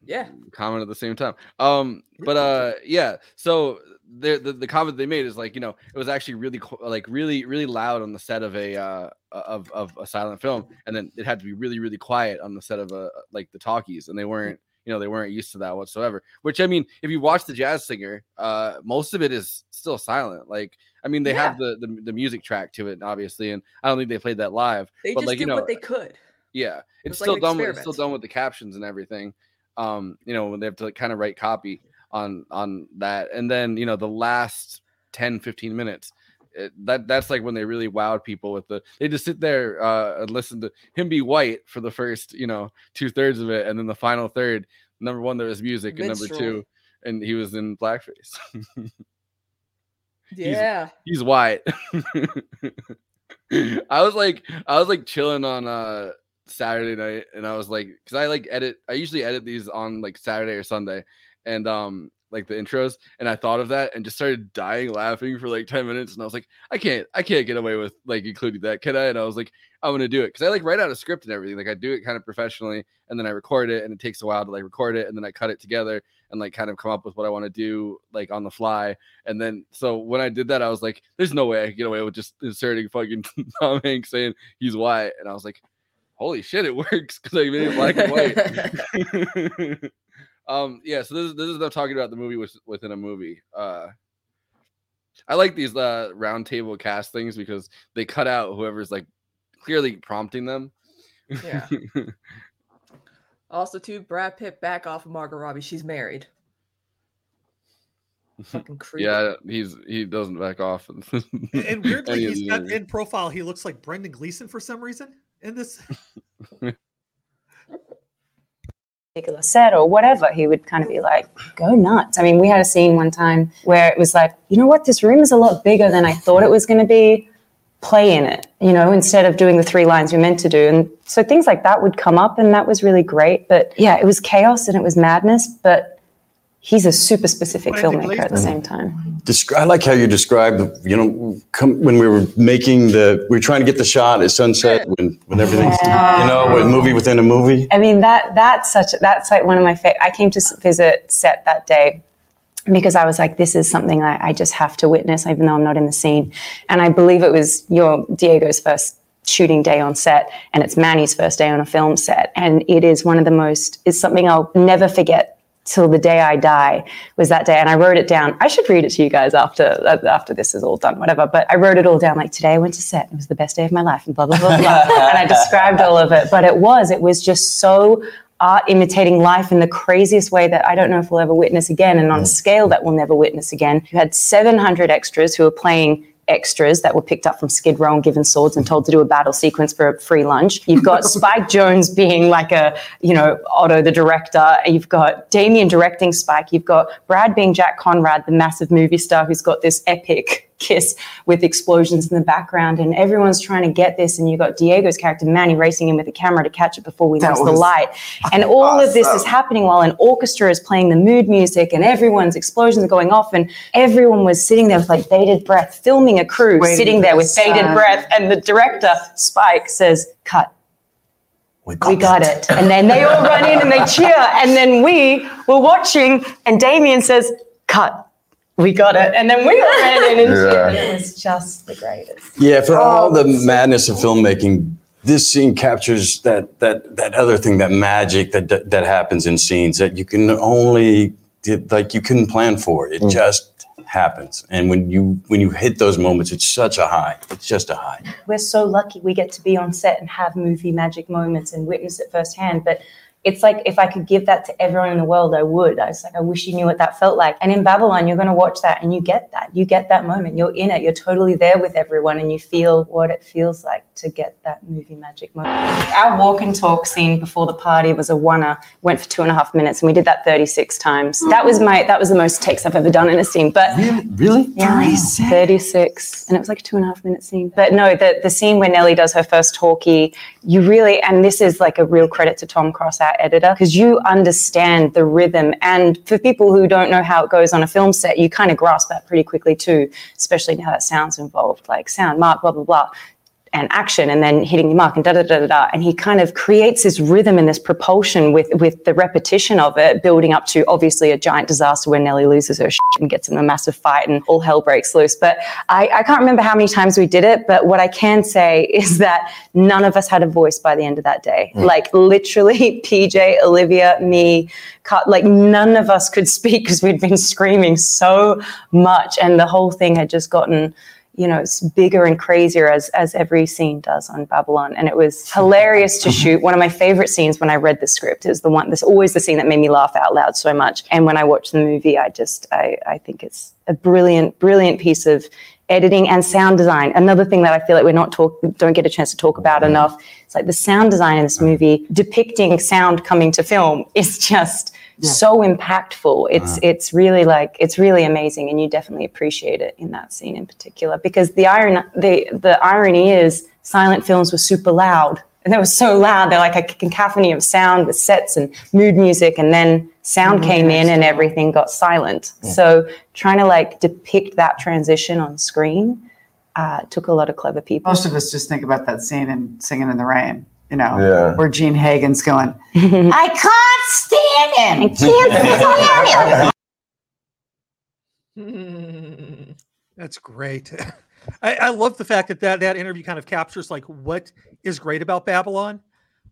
Yeah. comment at the same time. Um, but uh, yeah. So the, the the comment they made is like you know it was actually really qu- like really really loud on the set of a uh of of a silent film, and then it had to be really really quiet on the set of a like the talkies, and they weren't you know they weren't used to that whatsoever. Which I mean, if you watch the jazz singer, uh, most of it is still silent. Like I mean, they have the, the the music track to it, obviously, and I don't think they played that live. They but just like did you know, what they could. yeah, It it's like still an done. With, it's still done with the captions and everything. Um, you know, when they have to kind of write copy on on that, and then you know the last 10, 15 minutes. It, that that's like when they really wowed people with the they just sit there uh and listen to him be white for the first you know two thirds of it and then the final third number one there was music and number two and he was in blackface He's- Yeah. he's white. I was like, I was like chilling on uh Saturday night, and I was like, because I like edit, I usually edit these on like Saturday or Sunday, and um like the intros, and I thought of that and just started dying laughing for like ten minutes, and I was like, I can't, I can't get away with like including that, can I? And I was like, I'm gonna do it because I like write out a script and everything, like I do it kind of professionally, and then I record it, and it takes a while to like record it, and then I cut it together and like kind of come up with what I want to do like on the fly. And then so when I did that, I was like, there's no way I could get away with just inserting fucking Tom Hanks saying he's white. And I was like, holy shit, it works because I made it black and white. um, yeah, so this is this is them talking about the movie with, within a movie. Uh I like these uh round table cast things because they cut out whoever's like clearly prompting them. Yeah. Also, too, Brad Pitt back off of Margot Robbie. She's married. Fucking creep. yeah, he's he doesn't back off. And weirdly, any of he's got in profile. He looks like Brendan Gleeson for some reason in this. Particular set or whatever, he would kind of be like, go nuts. I mean, we had a scene one time where it was like, you know what, this room is a lot bigger than I thought it was going to be. Play in it, you know, instead of doing the three lines you're meant to do. And so things like that would come up, and that was really great. But yeah, it was chaos and it was madness, but he's a super specific Brendan filmmaker at the same time. Descri- I like how you described, you know, come, when we were making the, we were trying to get the shot at sunset when, when everything's, you know, a movie within a movie. I mean that that's such that's like one of my favorite. I came to visit set that day, because I was like, this is something I, I just have to witness, even though I'm not in the scene. And I believe it was your Diego's first shooting day on set, and it's Manny's first day on a film set. And it is one of the most, it's something I'll never forget till the day I die was that day. And I wrote it down. I should read it to you guys after uh, after this is all done, whatever. But I wrote it all down like today I went to set. It was the best day of my life and blah, blah, blah, blah. and I described all of it. But it was, it was just so art imitating life in the craziest way that I don't know if we'll ever witness again, and on a mm. scale that we'll never witness again. You had 700 extras who were playing extras that were picked up from Skid Row and given swords and told to do a battle sequence for a free lunch. You've got Spike Jonze being like a, you know, Otto the director. You've got Damien directing Spike. You've got Brad being Jack Conrad, the massive movie star who's got this epic kiss with explosions in the background and everyone's trying to get this and you've got Diego's character Manny racing in with the camera to catch it before we That lose the light and all of this is happening while an orchestra is playing the mood music and everyone's explosions are going off and everyone was sitting there with like bated breath filming a crew Waiting sitting there with bated breath and the director Spike says cut we got, it. And then they all run in and they cheer. And then we were watching, and Damien says, Cut. We got it. And then we all ran in and. Yeah. It was just the greatest. Yeah, for oh, all the Oh, madness of filmmaking, this scene captures that that that other thing, that magic that that, that happens in scenes that you can only like you couldn't plan for. It mm. just happens, and when you when you hit those moments, it's such a high. It's just a high. We're so lucky we get to be on set and have movie magic moments and witness it firsthand. But it's like if I could give that to everyone in the world, I would. I was like, I wish you knew what that felt like. And in Babylon, you're going to watch that and you get that. You get that moment. You're in it. You're totally there with everyone and you feel what it feels like to get that movie magic moment. Our walk and talk scene before the party was a oneer, went for two and a half minutes, and we did that 36 times. That was my that was the most takes I've ever done in a scene. But really? yeah, 36. And it was like a two and a half minute scene. But no, the, the scene where Nellie does her first talkie, you really, and this is like a real credit to Tom Cross, our editor, because you understand the rhythm. And for people who don't know how it goes on a film set, you kind of grasp that pretty quickly too, especially now that sound's involved, like sound, mark, blah, blah, blah and action and then hitting the mark and da da da da da. And he kind of creates this rhythm and this propulsion with with the repetition of it, building up to obviously a giant disaster where Nellie loses her shit and gets in a massive fight and all hell breaks loose. But I, I can't remember how many times we did it, but what I can say is that none of us had a voice by the end of that day. Hmm. Like literally PJ, Olivia, me, like none of us could speak because we'd been screaming so much and the whole thing had just gotten you know, it's bigger and crazier as as every scene does on Babylon. And it was hilarious to mm-hmm. shoot. One of my favorite scenes when I read the script is the one that's always the scene that made me laugh out loud so much. And when I watch the movie, I just I I think it's a brilliant, brilliant piece of editing and sound design. Another thing that I feel like we're not talk don't get a chance to talk about mm-hmm. enough. It's like the sound design in this mm-hmm. movie depicting sound coming to film is just so impactful. It's it's really like it's really amazing, and you definitely appreciate it in that scene in particular because the iron the the irony is silent films were super loud. And they were so loud, they're like a cacophony of sound with sets and mood music, and then sound came in and everything got silent. So trying to like depict that transition on screen uh, took a lot of clever people. Most of us just think about that scene in Singing in the Rain, you know, Yeah. where Jean Hagen's going, I can't stand him. I can't stand him. That's great. I, I love the fact that, that that interview kind of captures like what is great about Babylon,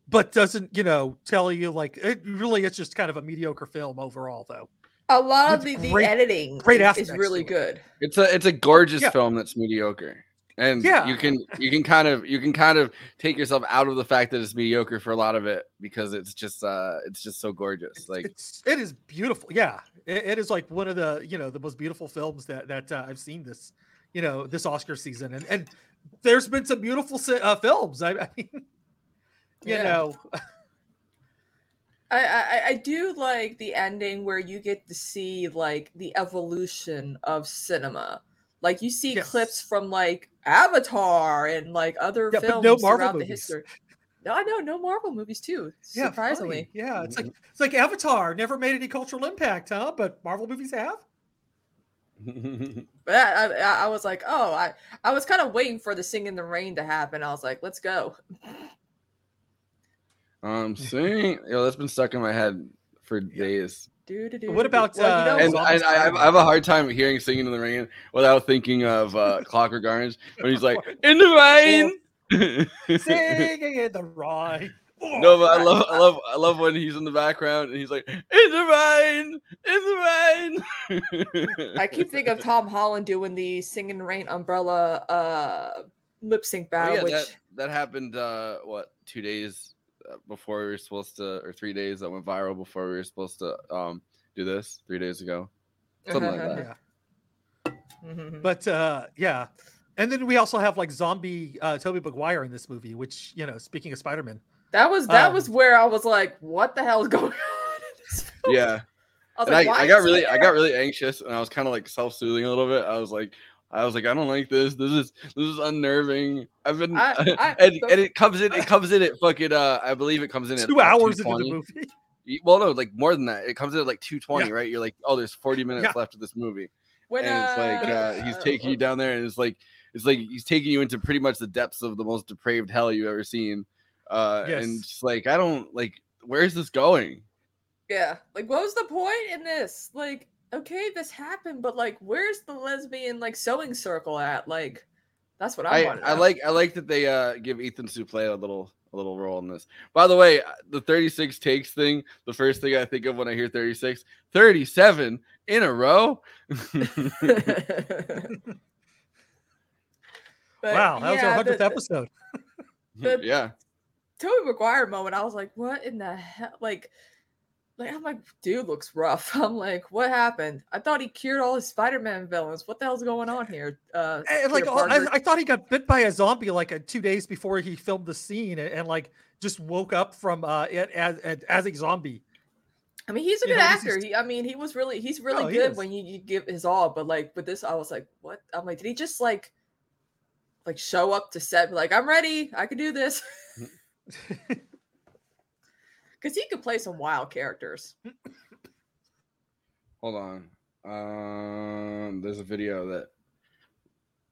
but doesn't you know tell you like it really it's just kind of a mediocre film overall though. A lot of With the, the editing great is, is really good. It's a it's a gorgeous Yeah. film that's mediocre. And Yeah. you can you can kind of you can kind of take yourself out of the fact that it's mediocre for a lot of it because it's just uh it's just so gorgeous. Like It's it is beautiful. Yeah, it, it is like one of the you know the most beautiful films that that uh, I've seen this you know this Oscar season, and and there's been some beautiful uh, films. I, I mean, you Yeah. know, I, I I do like the ending where you get to see like the evolution of cinema. Like you see clips from like Avatar and like other Yeah, films no Marvel throughout the history. No, I know no Marvel movies too. yeah, Surprisingly, funny. yeah, it's like it's like Avatar never made any cultural impact, huh? But Marvel movies have. But I, I, I was like, oh, I, I was kind of waiting for the sing in the rain to happen. I was like, let's go. um seeing yo, that's been stuck in my head for days. What about Well, uh, And I, I, have, I have a hard time hearing "Singing in the Rain" without thinking of uh, Clockwork Orange when he's like "In the rain." Singing in the rain. No, but I love, I love, I love when he's in the background and he's like, "In the rain, in the rain." I keep thinking of Tom Holland doing the "Singing Rain" umbrella uh, lip sync Oh, battle, yeah, which that that happened. Uh, what two days before we were supposed to, or three days that went viral before we were supposed to um do this? Three days ago, something like that. Yeah. Mhm. But uh, yeah, and then we also have like zombie uh, Tobey Maguire in this movie, which you know, speaking of Spider-Man, that was that Um, was where I was like, "What the hell is going on?" in this film? Yeah. I was and like, I, I got is he really I got really anxious and I was kind of like self-soothing a little bit. I was like I was like I don't like this. This is this is unnerving. I've been I- I- and, the- and it comes in it comes in at fucking uh I believe it comes in at two about hours into the movie. Well, no, like more than that. It comes in at like 220, Yeah. right? You're like, oh, there's 40 minutes Yeah. left of this movie. When, and it's like uh, he's uh, taking you down there and it's like it's like he's taking you into pretty much the depths of the most depraved hell you've ever seen. Uh and Yes. just like I don't like where's this going? Yeah. Like, what was the point in this? Like, okay, this happened, but like, where's the lesbian like sewing circle at? Like, that's what I, I, want. I like I like that they uh give Ethan Suplee a little a little role in this. By the way, uh, the 36 takes thing, the first thing I think of when I hear 36, 37 in a row. But, wow, that was our hundredth the- episode. the- yeah. Tobey Maguire moment, I was like, what in the hell? Like, like I'm like, dude looks rough. I'm like, what happened? I thought he cured all his Spider-Man villains. What the hell's going on here? Uh, And like, all- I, I thought he got bit by a zombie like uh, two days before he filmed the scene, and, and, like just woke up from uh it as as, a zombie. I mean, he's a You good know, actor. He, I mean, he was really, he's really Oh, good is. when you, you give his all. But like with this, I was like, what? I'm like, did he just like, like show up to set, like, I'm ready, I can do this? Because he could play some wild characters. Hold on. Um there's a video that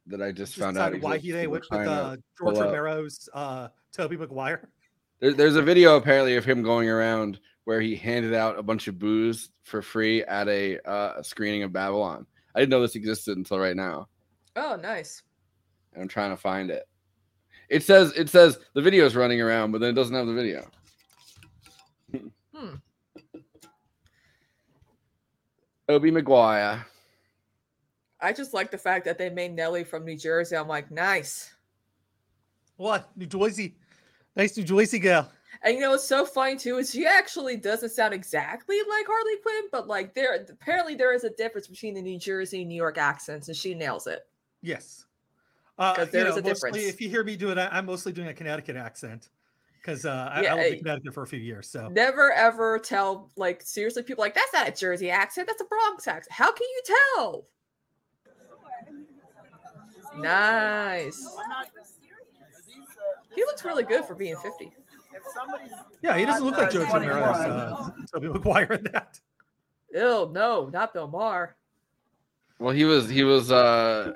that I just, Just found out. why he they went with uh, George. Romero's uh, Tobey Maguire. There, there's a video apparently of him going around where he handed out a bunch of booze for free at a uh, screening of Babylon. I didn't know this existed until right now. Oh, nice. and I'm trying to find it. It says it says the video is running around, but then it doesn't have the video. Hmm. Obi Maguire. I just like the fact that they made Nellie from New Jersey. I'm like, nice. What New Jersey? Nice New Jersey girl. And you know what's so funny too is she actually doesn't sound exactly like Harley Quinn, but like there apparently there is a difference between the New Jersey and New York accents, and she nails it. Yes. Uh, 'Cause you there know, is a mostly, difference. If you hear me do it, I'm mostly doing a Connecticut accent because uh, I, Yeah, I lived in Connecticut for a few years. So Never ever tell like seriously people like that's not a Jersey accent, that's a Bronx accent. How can you tell? Nice. He looks really good for being 50. yeah, he doesn't look like Joe Romero's uh, Tobey Maguire in that. Ill, no, not Bill Maher. Well, he was he was uh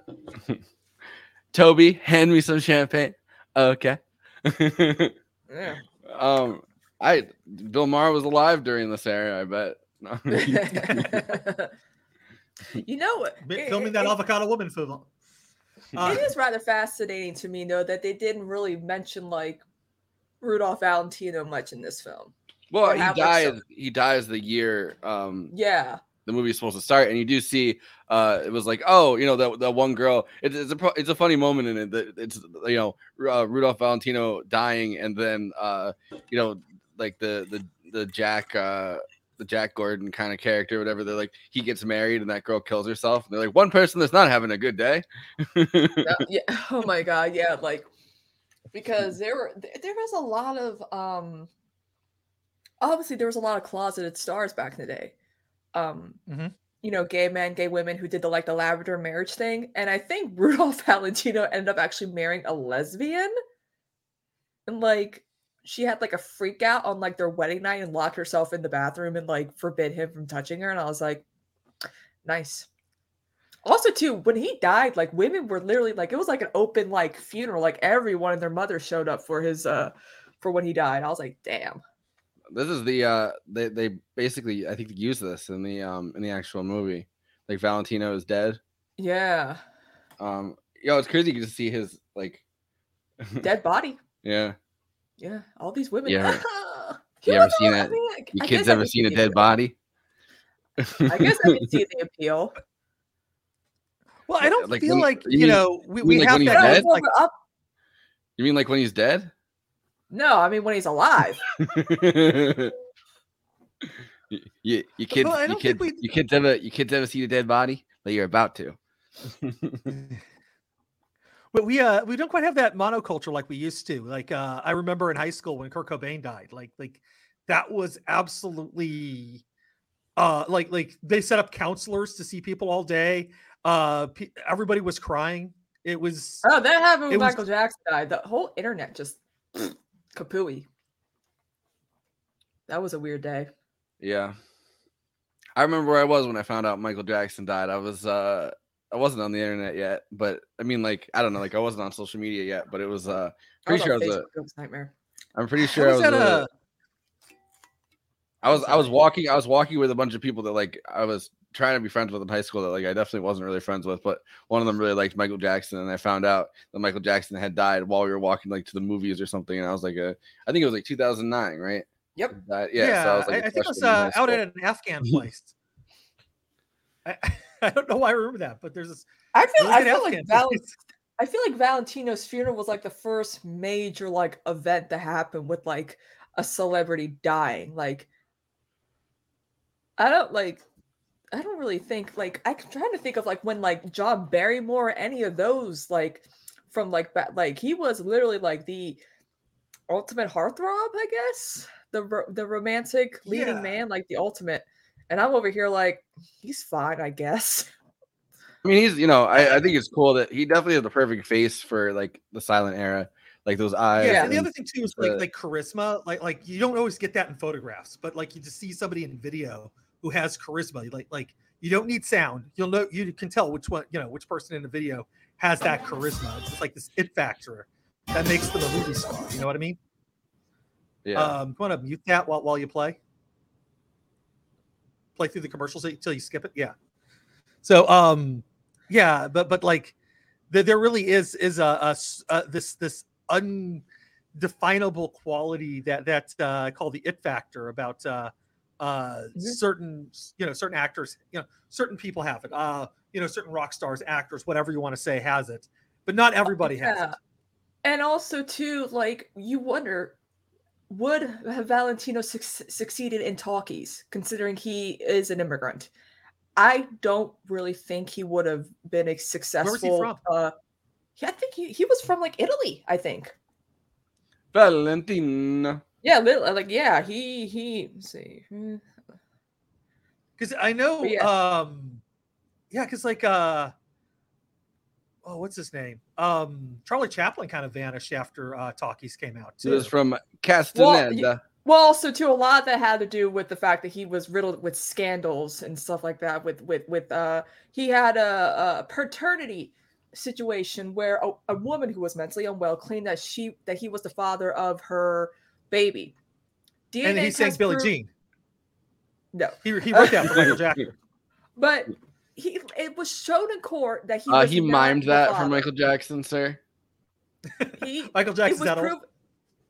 Tobey, hand me some champagne. Okay. Yeah. um I Bill Maher was alive during this era, I bet. You know what? Mi- Filming that avocado woman film. Uh, it is rather fascinating to me though that they didn't really mention like Rudolph Valentino much in this film. well, he have, died some- he dies the year um Yeah. The movie's supposed to start, and you do see uh it was like oh you know that that one girl it's, it's a it's a funny moment in it that it's you know uh, Rudolph Valentino dying, and then uh you know like the the the Jack uh the Jack Gordon kind of character, whatever. They're like he gets married and that girl kills herself. And they're like one person that's not having a good day. Uh, yeah. Oh my god, yeah, like because there were there was a lot of um obviously there was a lot of closeted stars back in the day. Um Mhm. you know, gay men, gay women who did the like the lavender marriage thing. And I think Rudolph Valentino ended up actually marrying a lesbian. And like she had like a freak out on like their wedding night and locked herself in the bathroom and like forbid him from touching her. And I was like, nice. Also, too, when he died, like women were literally like it was like an open like funeral. Like everyone and their mother showed up for his uh for when he died. I was like, damn. This is the uh they they basically I think they use this in the um in the actual movie. Like Valentino is dead. Yeah. Um yo, it's crazy to see his like Dead body. yeah. Yeah. All these women. Yeah. You ever seen that? mean, You kids ever seen a dead body? I guess I can see the appeal. Well, I don't Like feel when- like you you, mean- know we, we mean like have when he's that dead? like Up. You mean like when he's dead? No, I mean when he's alive. you, you, you kids, Well, I you don't kids, we- you kids ever, you kids ever see a dead body? Like you're about to. But we uh we don't quite have that monoculture like we used to. Like uh I remember in high school when Kurt Cobain died, like like that was absolutely uh like like they set up counselors to see people all day. Uh pe- everybody was crying. It was Oh, that happened It when was- Michael Jackson died. The whole internet just kapooey. That was a weird day. Yeah. I remember where I was when I found out Michael Jackson died. I was uh I wasn't on the internet yet, but I mean like I don't know, like I wasn't on social media yet, but it was uh I pretty sure I was a Facebook, it was a nightmare. I'm pretty sure I was was a, a I was I was walking I was walking with a bunch of people that like I was trying to be friends with in high school that like I definitely wasn't really friends with, but one of them really liked Michael Jackson and I found out that Michael Jackson had died while we were walking like to the movies or something and I was like uh, I think it was like 2009, right? Yep. That, yeah, so I was like a I, think it was uh, out at an Afghan place. I, I don't know why I remember that, but there's this. I feel I feel like Val- I feel like Valentino's funeral was like the first major like event that happened with like a celebrity dying. Like I don't like I don't really think like I'm trying to think of like when like John Barrymore or any of those like from like ba- like he was literally like the ultimate heartthrob, I guess. The ro- the romantic leading Yeah. man, like the ultimate. And I'm over here like he's fine, I guess. I mean, he's you know, I, I think it's cool that he definitely has the perfect face for like the silent era, like those eyes. Yeah, and the other thing too is like the- like charisma. Like like you don't always get that in photographs, but like you just see somebody in video who has charisma. Like like you don't need sound. You'll know you can tell which one you know which person in the video has that charisma. It's just like this it factor that makes them a movie star. You know what I mean? yeah. Um, want to mute that while while you play. Play through the commercials until you skip it. Yeah. So um, yeah, but but like there, there really is is a, a uh, this this undefinable quality that that uh, called the it factor about uh, uh, certain you know certain actors you know certain people have it uh, you know certain rock stars actors whatever you want to say has it but not everybody has it And also too, like you wonder, would have Valentino suc- succeeded in talkies, considering he is an immigrant? I don't really think he would have been a successful. from? Uh, yeah, I think he, he was from like Italy. I think. Valentina. Yeah, lit- like yeah, he he. let's see, hmm, because I know, yeah. um, yeah, because like, uh, oh, what's his name? Um, Charlie Chaplin kind of vanished after uh, Talkies came out It was too. from Well, Castaneda. y- well, also too, a lot that had to do with the fact that he was riddled with scandals and stuff like that. With with with uh, he had a, a paternity situation where a, a woman who was mentally unwell claimed that she that he was the father of her baby. and he DNA sang test Billie proved- Jean. No, He he wrote that for Michael Jackson. but he it was shown in court that he Uh, he not mimed that father. for Michael Jackson, sir. He, Michael Jackson. it was, that prov-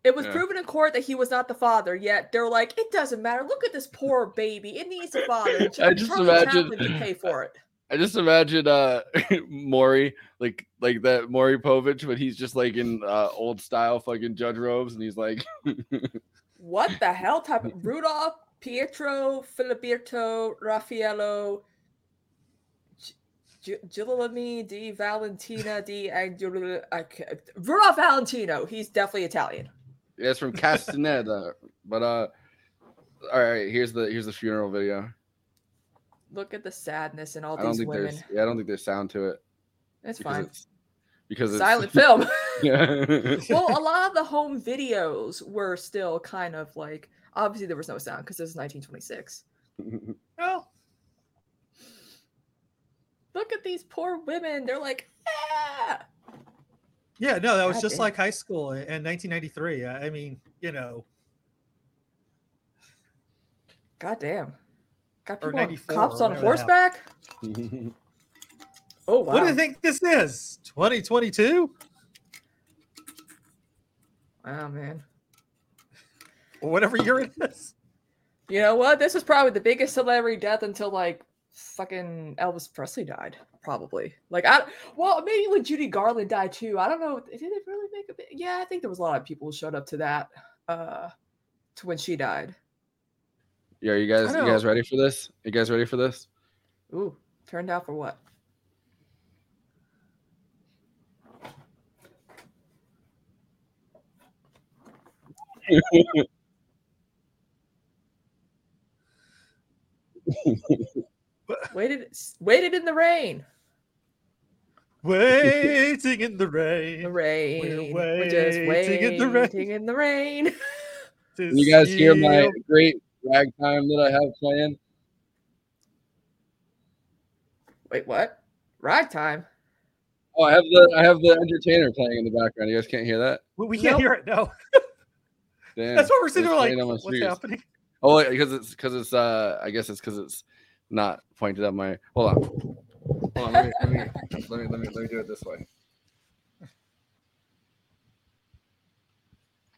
it was Yeah. proven in court that he was not the father. Yet they're like, it doesn't matter. Look at this poor baby. It needs a father. And I just Charlie imagine- Chaplin can pay for it. I just imagine uh Maury like like that Maury Povich, but he's just like in uh old style fucking judge robes, and he's like, What the hell type of Rudolph, Pietro, Filiberto, Raffaello, Gi- Gi- di Valentina di Angelo. Rudolph Valentino. He's definitely Italian. yeah, it's from Castaneda. but uh, all right, here's the here's the funeral video. Look at the sadness in all I don't these think women. there's yeah, I don't think there's sound to it. It's because fine. It's, because it's Silent film. yeah. well, a lot of the home videos were still kind of like obviously there was no sound because this is 1926. Well, Look at these poor women. They're like, ah! yeah, no, that was God just damn. like high school in 1993. I I mean, you know, God damn. Got people on, cops on whatever the hell. horseback? Oh wow. What do you think this is? 2022? Wow, man. Or whatever year it is. You know what? This was probably the biggest celebrity death until like fucking Elvis Presley died. Probably. Like I well, maybe when Judy Garland died too. I don't know. Did it really make a bit? Yeah, I think there was a lot of people who showed up to that. Uh to when she died. Yeah, are you guys you guys ready for this? You guys ready for this? Ooh, turned out for what? waited waited in the rain. Waiting in the rain. The rain. We're We're just waiting in the rain. in the rain. You guys hear my Seal. Great ragtime that I have playing? Wait, what? Ragtime. Oh, I have the I have the entertainer playing in the background. You guys can't hear that? We, we can't Nope. hear it. No. Damn, That's what we're sitting it's there like. playing on What's speakers. happening? Oh, because it's because it's uh I guess it's because it's not pointed at my. Hold on. Hold on. Let me let me let me let me, let me do it this way.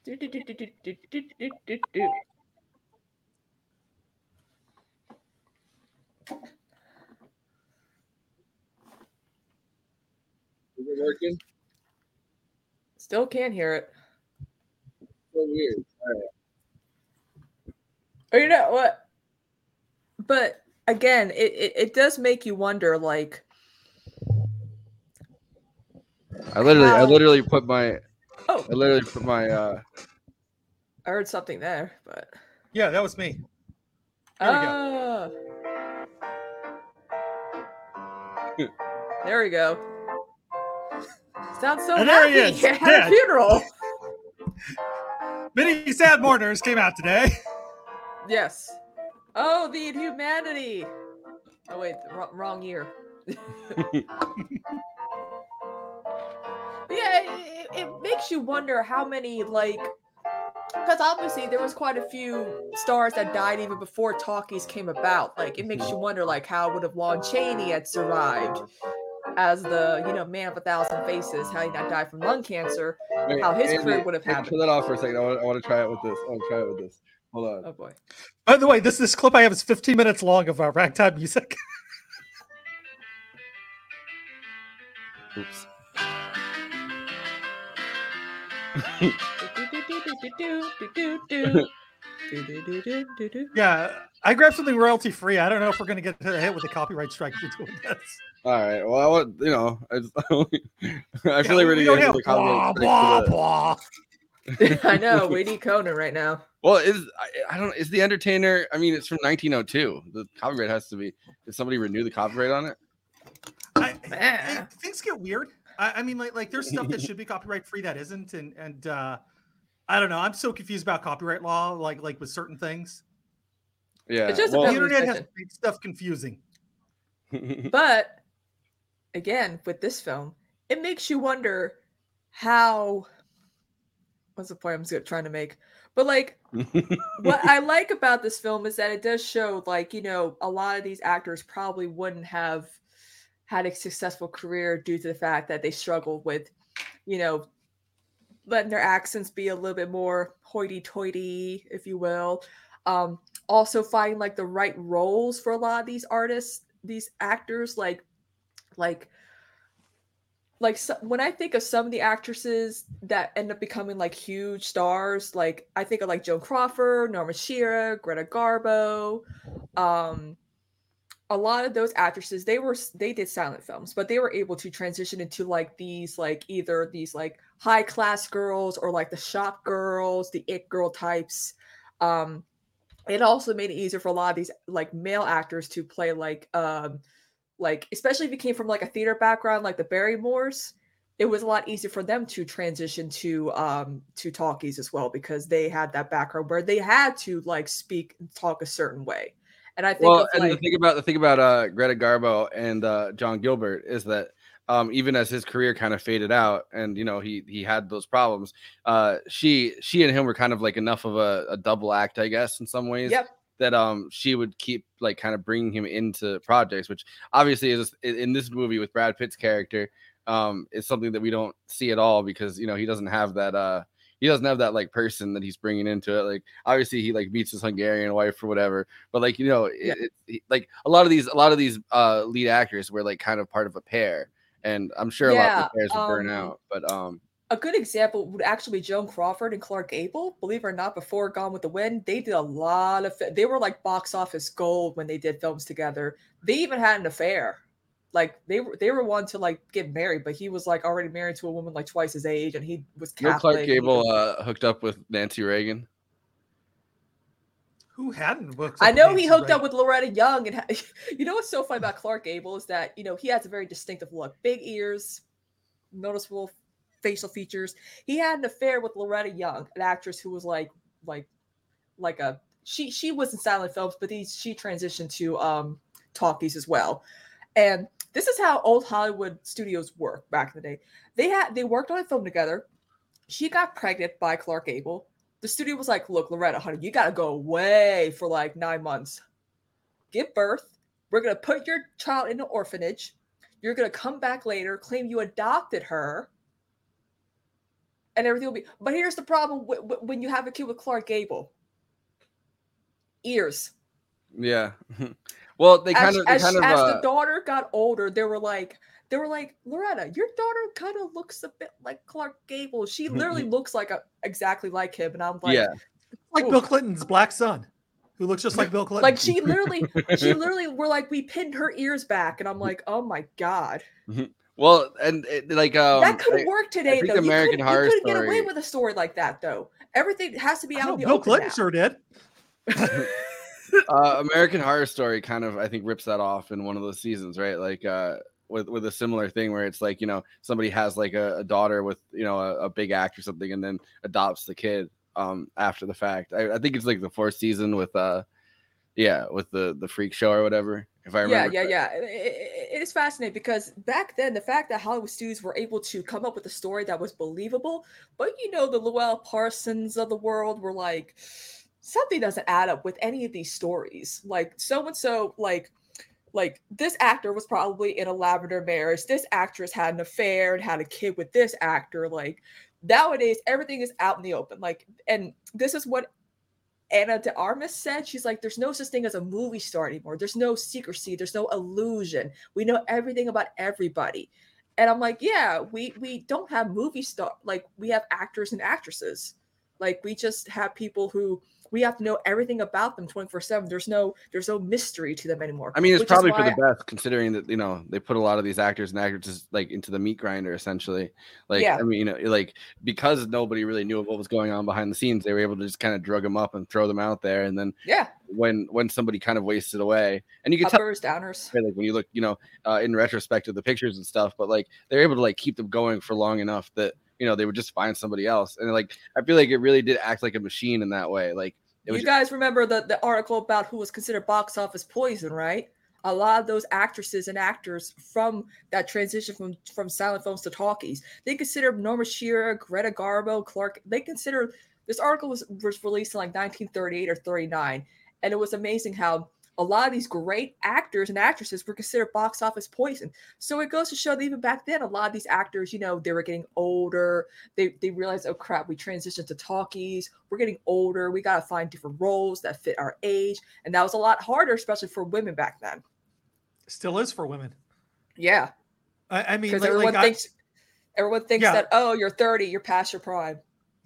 Do, do, do, do, do, do, do, do, do, do. Is it working? Still can't hear it. So weird. All right. Or you know what? But again, it, it, it does make you wonder like I literally I literally put my Oh. I literally put my uh I heard something there, but Yeah, that was me. There we there we go. Sounds so And there happy he is, at a funeral. Many sad mourners came out today. Yes. Oh, the inhumanity. Oh wait, wrong, wrong year. Yeah, it, it makes you wonder how many like, because obviously there was quite a few stars that died even before talkies came about. Like, it makes you wonder like how would have Lon Chaney had survived as the you know man of a thousand faces, how he not died from lung cancer, wait, how his Andy, career would have Turn happened. that off for a second. I want, I want to try it with this. I want to try it with this. Hold on. Oh boy. By the way, this this clip I have is 15 minutes long of uh, ragtime music. Oops. yeah, I grabbed something royalty free. I don't know if we're gonna get hit with a copyright strike for doing this. All right. Well, I want you know, I, just, I Yeah, feel like we're gonna get have the blah copyright blah strike blah. I know we need Conan right now. Well, is I, I don't is the Entertainer? I mean, it's from 1902. The copyright has to be. Did somebody renew the copyright on it? I, I- things get weird. I, I mean, like like there's stuff that should be copyright free that isn't, and and uh, I don't know. I'm so confused about copyright law, like like with certain things. Yeah. It just the the internet has made stuff confusing. But again, with this film, it makes you wonder how. What's the point I'm just trying to make? But like, what I like about this film is that it does show, like, you know, a lot of these actors probably wouldn't have had a successful career due to the fact that they struggled with, you know, letting their accents be a little bit more hoity-toity, if you will. Um, also finding like the right roles for a lot of these artists, these actors, like, like like so, when I think of some of the actresses that end up becoming like huge stars, like I think of like Joan Crawford, Norma Shearer, Greta Garbo, um, a lot of those actresses they were they did silent films, but they were able to transition into like these like either these like high class girls or like the shop girls, the it girl types. Um, it also made it easier for a lot of these like male actors to play like um like especially if you came from like a theater background like the barrymores it was a lot easier for them to transition to um to talkies as well because they had that background where they had to like speak and talk a certain way and i think well, and like, the thing about the thing about uh, Greta Garbo and uh, John Gilbert is that um, even as his career kind of faded out, and you know he he had those problems, uh, she she and him were kind of like enough of a, a double act, I guess, in some ways. Yep. that um she would keep like kind of bringing him into projects, which obviously is in in this movie with Brad Pitt's character um is something that we don't see at all because you know he doesn't have that uh he doesn't have that like person that he's bringing into it. Like obviously he like meets his Hungarian wife or whatever, but like you know it, it, he- like a lot of these a lot of these uh lead actors were like kind of part of a pair, and I'm sure a lot of the pairs would burn um, out. But um A good example would actually be Joan Crawford and Clark Gable. Believe it or not, before Gone with the Wind, they did a lot of. They were like box office gold when they did films together. They even had an affair. Like they were, they were one to like get married, but he was like already married to a woman like twice his age, and he was you know Clark and he Gable uh hooked up with Nancy Reagan. Who hadn't hooked I up know with he Nancy hooked up with Loretta Young, and ha- you know what's so funny about Clark Gable is that you know he has a very distinctive look, big ears, noticeable facial features. He had an affair with Loretta Young, an actress who was like like like a she she was in silent films, but he, she transitioned to um talkies as well. And this is how old Hollywood studios work back in the day. They had they worked on a film together. She got pregnant by Clark Gable. The studio was like, "Look, Loretta, honey, you got to go away for like nine months. Give birth. We're gonna put your child in an orphanage. You're gonna come back later, claim you adopted her, and everything will be." But here's the problem: wh- wh- when you have a kid with Clark Gable, ears. Yeah. well, they kind as, of they as, kind of as uh, the daughter got older, they were like, they were like, Loretta, your daughter kind of looks a bit like Clark Gable. She literally looks like a, exactly like him, and I'm like, yeah. like Bill Clinton's black son, who looks just like Bill Clinton. like she literally, she literally, were like, we pinned her ears back, and I'm like, oh my god, Well, and it, like um, that could I- work today I think though. American you Horror couldn't, you couldn't get away with a story like that though. Everything has to be out know in the Bill open Clinton now. sure did. uh, American Horror Story kind of I think rips that off in one of those seasons, right? Like uh, with with a similar thing where it's like you know somebody has like a, a daughter with you know a, a big act or something, and then adopts the kid um after the fact. I, I think it's like the fourth season with uh yeah with the the freak show or whatever. If I Yeah, remember, yeah, yeah. It, it- it is fascinating because back then, the fact that Hollywood studios were able to come up with a story that was believable, but you know, the Louella Parsons of the world were like, something doesn't add up with any of these stories. Like so and so, like, like this actor was probably in a lavender marriage. This actress had an affair and had a kid with this actor. Like nowadays, everything is out in the open. Like, and this is what Ana de Armas said, she's like, there's no such thing as a movie star anymore. There's no secrecy. There's no illusion. We know everything about everybody. And I'm like, yeah, we we don't have movie star like we have actors and actresses. Like we just have people who we have to know everything about them 24 7 there's no there's no mystery to them anymore I mean, it's probably for the best, considering that you know they put a lot of these actors and actresses like into the meat grinder, essentially. Like, Yeah. I mean, you know, like because nobody really knew what was going on behind the scenes, they were able to just kind of drug them up and throw them out there, and then yeah when when somebody kind of wasted away, and you can tell, uppers downers right, like when you look, you know, uh, in retrospect of the pictures and stuff, but like they're able to like keep them going for long enough that you know they would just find somebody else, and like I feel like it really did act like a machine in that way, like. You guys remember the, the article about who was considered box office poison, right? A lot of those actresses and actors from that transition from from silent films to talkies, they consider Norma Shearer, Greta Garbo, Clark. They consider this article was was released in like 1938 or 39, and it was amazing how a lot of these great actors and actresses were considered box office poison. So it goes to show that even back then, a lot of these actors, you know, they were getting older. They they realized, oh crap, we transitioned to talkies. We're getting older. We gotta find different roles that fit our age, and that was a lot harder, especially for women back then. Still is for women. Yeah, I, I mean, like- everyone like, I- thinks everyone thinks Yeah. that oh, you're 30, you're past your prime.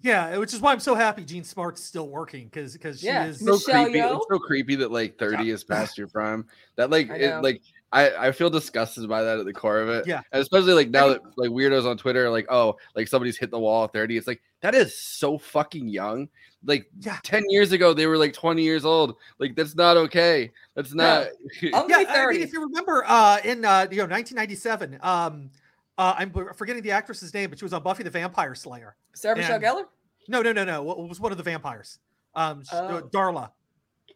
Yeah, which is why I'm so happy Jean Smart's still working because because she Yeah, is so creepy. It's so creepy that like 30 is past your prime. That like I it, like I, I feel disgusted by that at the core of it. Yeah. And especially like now that like weirdos on Twitter are like, oh, like somebody's hit the wall at 30. It's like that is so fucking young. Like 10 years ago, they were like 20 years old. Like that's not okay. That's not yeah, I mean, if you remember, uh, in uh, you know 1997, um, uh, I'm forgetting the actress's name, but she was on Buffy the Vampire Slayer. Sarah Michelle Gellar? No, no, no, no. What was one of the vampires? Um, sh- uh, Oh. Darla.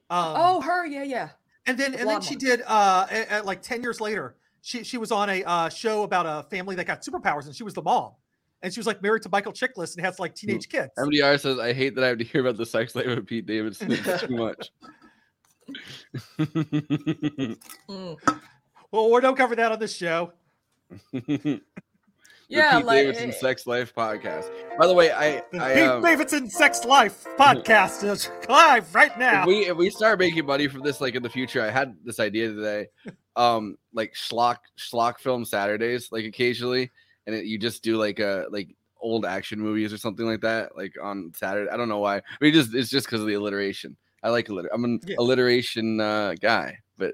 Um, oh, her, yeah, yeah. and then the and then she one. did uh, a- a- like 10 years later. She she was on a uh, show about a family that got superpowers, and she was the mom, and she was like married to Michael Chiklis and has like teenage kids. MDR says, I hate that I have to hear about the sex life of Pete Davidson. It's too much. Mm. Well, we don't cover that on this show. Yeah, Pete like Davidson eh, Sex Life podcast. By the way, I, I Pete um, Davidson Sex Life podcast is live right now. if we if we start making money from this like in the future, I had this idea today, um, like schlock schlock film Saturdays, like occasionally, and it, you just do like a like old action movies or something like that, like on Saturday. I don't know why. I mean, just it's just because of the alliteration. I like alliter. I'm an Yeah. alliteration uh, guy, but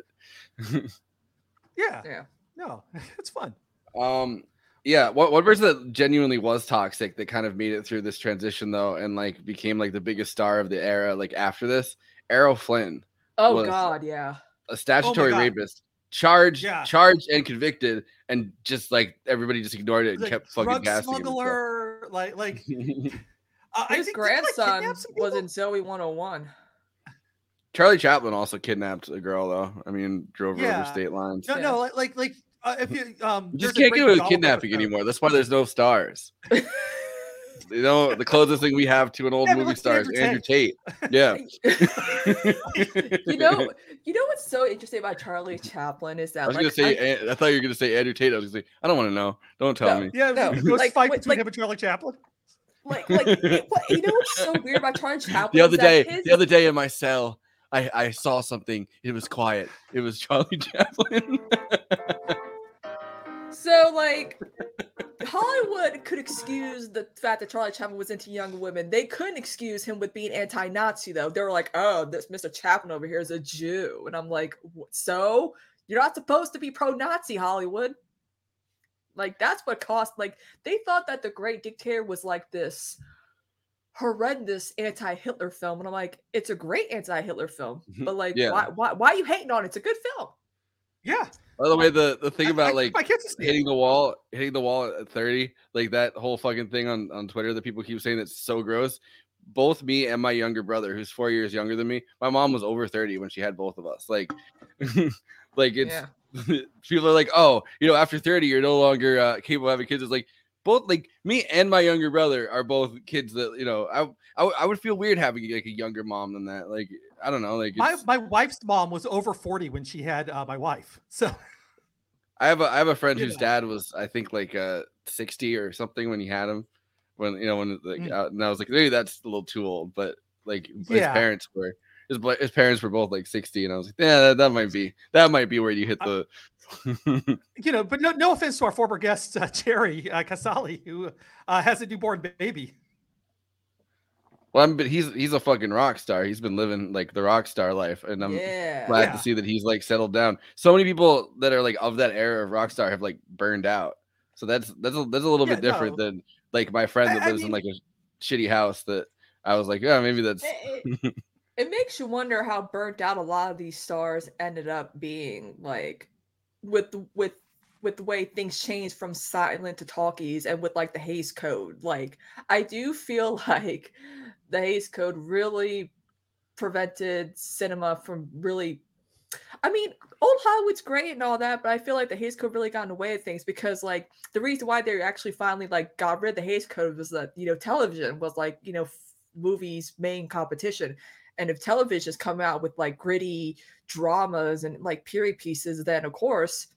yeah. Yeah. No, it's fun. Um, yeah. What what person that genuinely was toxic that kind of made it through this transition though, and like became like the biggest star of the era, like after this, Errol Flynn, Oh was God, yeah. a statutory God. rapist, charged, Yeah. charged and convicted, and just like everybody just ignored it and Like, kept fucking drug gassing him smuggler, like like uh, I His think didn't like, grandson was in Zoey 101. Charlie Chaplin also kidnapped a girl though. I mean, drove her Yeah. over state lines. No, no, like like like uh, if you um, You just can't great get away with kidnapping episode. anymore. That's why there's no stars. you know, the closest thing we have to an old Yeah, movie star is Andrew Andrew Tate. Yeah. You know, you know what's so interesting about Charlie Chaplin is that I was like gonna say. I, I thought you were gonna say Andrew Tate. I was gonna say. I don't want to know. Don't tell No. me. Yeah, No, no, like, fight wait, between like- him and Charlie Chaplin. like like what, you know what's so weird about Charlie Chaplin? The other day, his- the other day in my cell, I I saw something. It was quiet. It was Charlie Chaplin. So like Hollywood could excuse the fact that Charlie Chaplin was into young women. They couldn't excuse him with being anti-Nazi though. They were like, "Oh, this Mr. Chaplin over here is a Jew," and I'm like, "So you're not supposed to be pro-Nazi, Hollywood." Like that's what cost. Like they thought that the Great Dictator was like this horrendous anti-Hitler film, and I'm like, "It's a great anti-Hitler film, mm-hmm. but like, Yeah. why, why, why are you hating on it? It's a good film." Yeah. By the way, the the thing about like my kids to hitting the wall, hitting the wall at thirty, like that whole fucking thing on on Twitter that people keep saying that's so gross. Both me and my younger brother, who's four years younger than me, my mom was over thirty when she had both of us. Like, like it's people are like, oh, you know, after thirty, you're no longer uh, capable of having kids. It's like both like me and my younger brother are both kids that you know. I I, would- I would feel weird having like a younger mom than that. Like I don't know. Like My my wife's mom was over forty when she had uh, my wife. So I have a I have a friend You whose know. dad was I think like uh sixty or something when he had him. When you know when like Mm. uh, and I was like maybe that's a little too old, but like his Yeah. parents were his his parents were both like sixty, and I was like yeah that, that might be that might be where you hit the. you know, but no no offense to our former guest uh, Jerry uh, Casali, who uh, has a newborn baby. Well, I'm, but he's he's a fucking rock star. He's been living like the rock star life, and I'm Yeah. glad Yeah. to see that he's like settled down. So many people that are like of that era of rock star have like burned out. So that's that's a, that's a little Yeah, bit different no. than like my friend that I- I lives in like a shitty house that I was like, yeah, maybe that's It, it makes you wonder how burnt out a lot of these stars ended up being like with with with the way things changed from silent to talkies and with like the Hays Code. Like I do feel like the Hays Code really prevented cinema from really I mean, old Hollywood's great and all that, but I feel like the Hays Code really got in the way of things because, like, the reason why they actually finally like got rid of the Hays Code was that you know television was like you know f- movies' main competition, and if television's come out with like gritty dramas and like period pieces, then of course,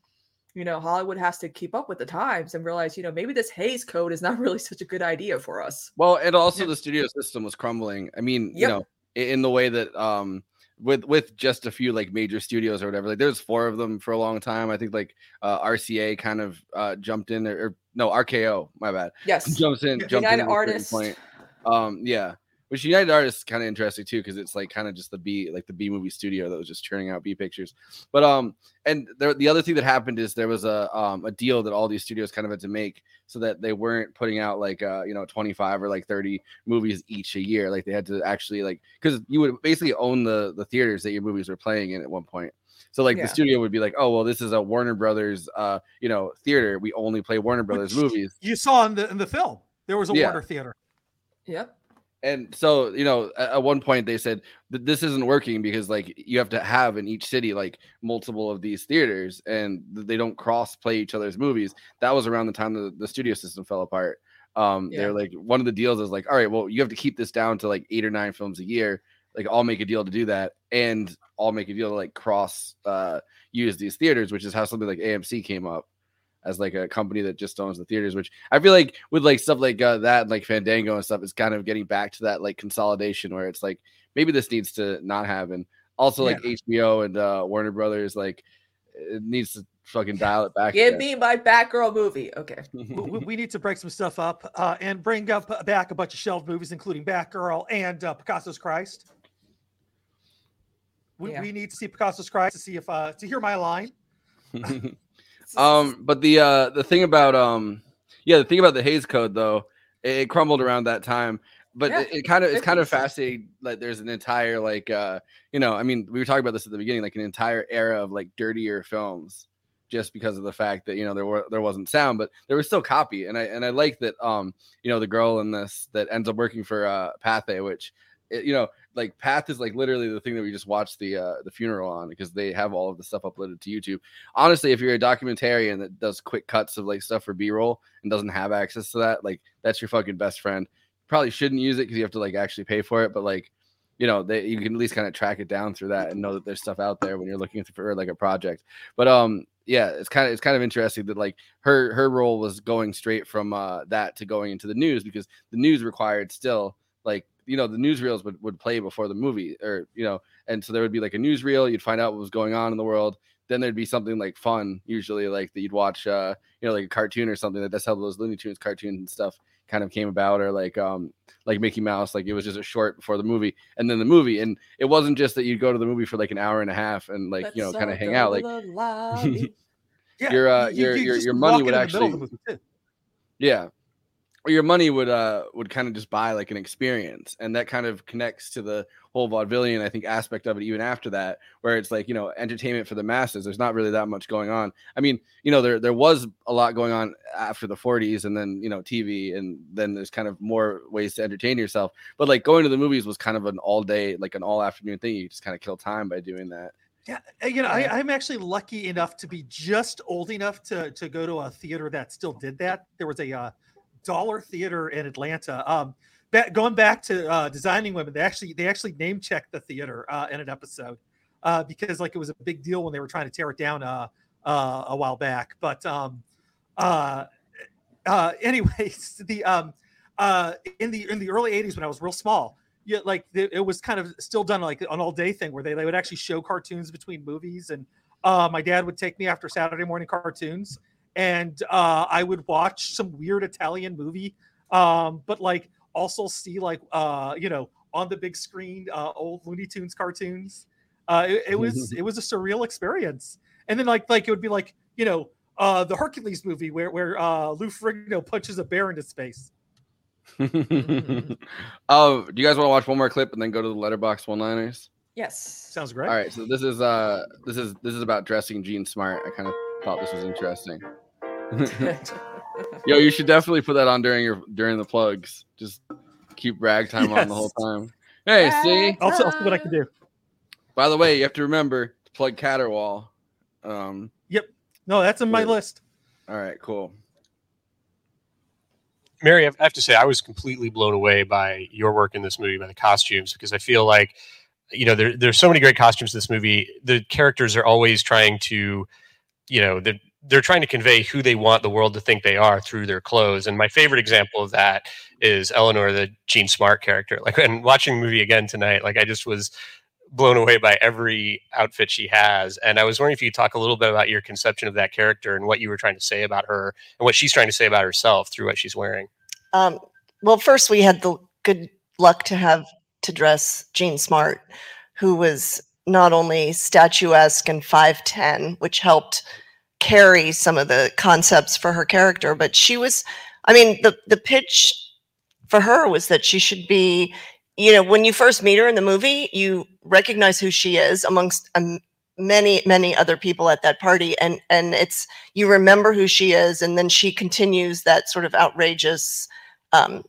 you know Hollywood has to keep up with the times and realize you know maybe this Hays Code is not really such a good idea for us. Well, and also the studio system was crumbling. I mean, you know, in the way that um with with just a few like major studios or whatever. Like there's four of them for a long time. I think like uh RCA kind of uh jumped in or, or no, RKO, my bad. Yes. Jumps in, Yeah. jumped United in at Artists. point. Um yeah. Which United Artists kind of interesting too, because it's like kind of just the B like the B movie studio that was just churning out B pictures. But um and there, the other thing that happened is there was a um a deal that all these studios kind of had to make so that they weren't putting out like uh you know 25 or like 30 movies each a year like they had to actually like because you would basically own the the theaters that your movies were playing in at one point so like Yeah. the studio would be like oh well this is a warner brothers uh you know theater we only play warner brothers Which movies You saw in the in the film. There was a Yeah. Warner theater. Yep. And so you know at, one point they said that this isn't working because like you have to have in each city like multiple of these theaters and they don't cross play each other's movies. That was around the time the, the studio system fell apart. Um Yeah. they're like one of the deals is like all right well you have to keep this down to like eight or nine films a year. Like i'll make a deal to do that and i'll make a deal to like cross uh use these theaters, which is how something like AMC came up as like a company that just owns the theaters, which I feel like with like stuff like uh, that, and, like Fandango and stuff, is kind of getting back to that like consolidation where it's like maybe this needs to not happen. Also, like HBO and uh, Warner Brothers, like it needs to fucking dial it back. Give again. me my Batgirl movie. Okay. we, we- we need to break some stuff up uh, and bring up back a bunch of shelved movies, including Batgirl and uh, Picasso's Christ. We, Yeah. we need to see Picasso's Christ to see if uh, to hear my line. um, but the uh the thing about um yeah, the thing about the Hays Code though, it, it crumbled around that time. But Yeah, it, it kind of it's kind of 50s. fascinating. Like there's an entire like uh you know I mean we were talking about this at the beginning like an entire era of like dirtier films just because of the fact that you know there were there wasn't sound but there was still copy and I and I like that um you know the girl in this that ends up working for uh Pathé which it, you know like Pathé is like literally the thing that we just watched the uh the funeral on because they have all of the stuff uploaded to YouTube honestly, if you're a documentarian that does quick cuts of like stuff for B-roll and doesn't have access to that, like that's your fucking best friend. Probably shouldn't use it because you have to like actually pay for it, but like you know, they you can at least kind of track it down through that and know that there's stuff out there when you're looking for like a project. But um, yeah, it's kind of it's kind of interesting that like her her role was going straight from uh that to going into the news because the news required still like you know the newsreels would, would play before the movie or you know and so there would be like a newsreel you'd find out what was going on in the world. Then there'd be something like fun usually like that you'd watch uh you know like a cartoon or something that that's how those looney tunes cartoons and stuff kind of came about or like um like mickey mouse like it was just a short before the movie and then the movie. And it wasn't just that you'd go to the movie for like an hour and a half and like you know kind of hang out like Yeah, your uh you- your you your, your money would in the middle of actually the movie, too. yeah. or your money would uh would kind of just buy like an experience and that kind of connects to the whole vaudevillian i think aspect of it even after that where it's like you know entertainment for the masses there's not really that much going on. I mean you know there there was a lot going on after the 40s and then you know tv and then there's kind of more ways to entertain yourself but like going to the movies was kind of an all day like an all afternoon thing you just kind of kill time by doing that. Yeah, uh, you know, I, I'm actually lucky enough to be just old enough to to go to a theater that still did that. There was a uh, dollar theater in Atlanta. Um, ba- going back to uh, designing women, they actually they actually name checked the theater uh, in an episode uh, because like it was a big deal when they were trying to tear it down uh, uh, a while back. But um, uh, uh, anyways, the um, uh, in the in the early '80s when I was real small, yeah, like it was kind of still done like an all day thing where they, they would actually show cartoons between movies, and uh, my dad would take me after Saturday morning cartoons, and uh, I would watch some weird Italian movie, um, but like also see like uh, you know on the big screen uh, old Looney Tunes cartoons. Uh, it, it was it was a surreal experience, and then like like it would be like you know uh, the Hercules movie where where uh, Lou Ferrigno punches a bear into space. oh do you guys want to watch one more clip and then go to the Letterboxd one liners Yes. Sounds great. All right, so this is uh this is this is about dressing Jean Smart. I kind of thought this was interesting. Yo, you should definitely put that on during your during the plugs. Just keep ragtime on the whole time. Hey, see? I'll, I'll see what I can do. By the way, you have to remember to plug Caterwall. Um Yep. No, that's in my Yeah. list. all right, cool. Mary, I have to say, I was completely blown away by your work in this movie, by the costumes, because I feel like, you know, there, there's so many great costumes in this movie. The characters are always trying to, you know, they're, they're trying to convey who they want the world to think they are through their clothes. And my favorite example of that is Eleanor, the Jean Smart character. Like, and watching the movie again tonight, like, I just was blown away by every outfit she has. And I was wondering if you could talk a little bit about your conception of that character and what you were trying to say about her and what she's trying to say about herself through what she's wearing. Um, well, first we had the good luck to have to dress Jean Smart, who was not only statuesque and 5'10, which helped carry some of the concepts for her character, but she was, I mean, the, the pitch for her was that she should be, you know, when you first meet her in the movie, you recognize who she is amongst um, many many other people at that party and and it's you remember who she is and then she continues that sort of outrageous um,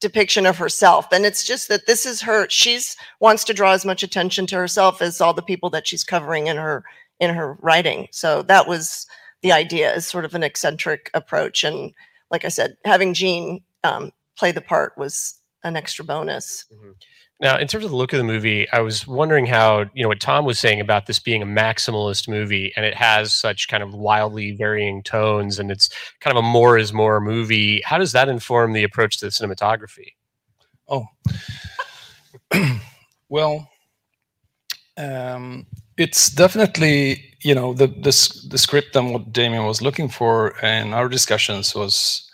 depiction of herself and it's just that this is her she's wants to draw as much attention to herself as all the people that she's covering in her in her writing. So that was the idea is sort of an eccentric approach. And like i said having jean um, play the part was an extra bonus. Now, in terms of the look of the movie, I was wondering how, you know, what Tom was saying about this being a maximalist movie and it has such kind of wildly varying tones and it's kind of a more is more movie. How does that inform the approach to the cinematography? Oh, well, um, it's definitely you know the the the script and what Damien was looking for in our discussions was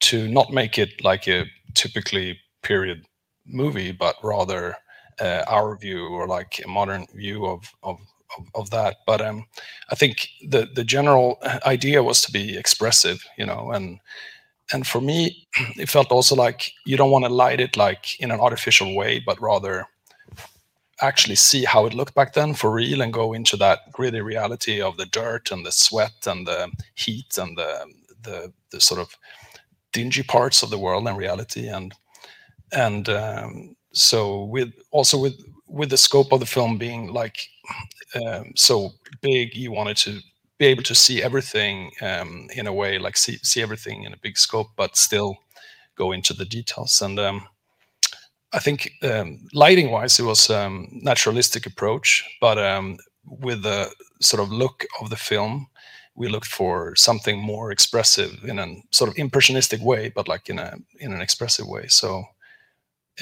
to not make it like a typically period movie, but rather uh, our view or like a modern view of of of, of that. But um, I think the the general idea was to be expressive, you know, and and for me, it felt also like you don't want to light it like in an artificial way, but rather actually see how it looked back then for real and go into that gritty reality of the dirt and the sweat and the heat and the the, the sort of dingy parts of the world and reality. And and um, so with also with with the scope of the film being like um, so big you wanted to be able to see everything um, in a way like see see everything in a big scope but still go into the details. And um, I think um, lighting wise, it was um, naturalistic approach, but um, with the sort of look of the film, we looked for something more expressive in a sort of impressionistic way, but like in a in an expressive way. So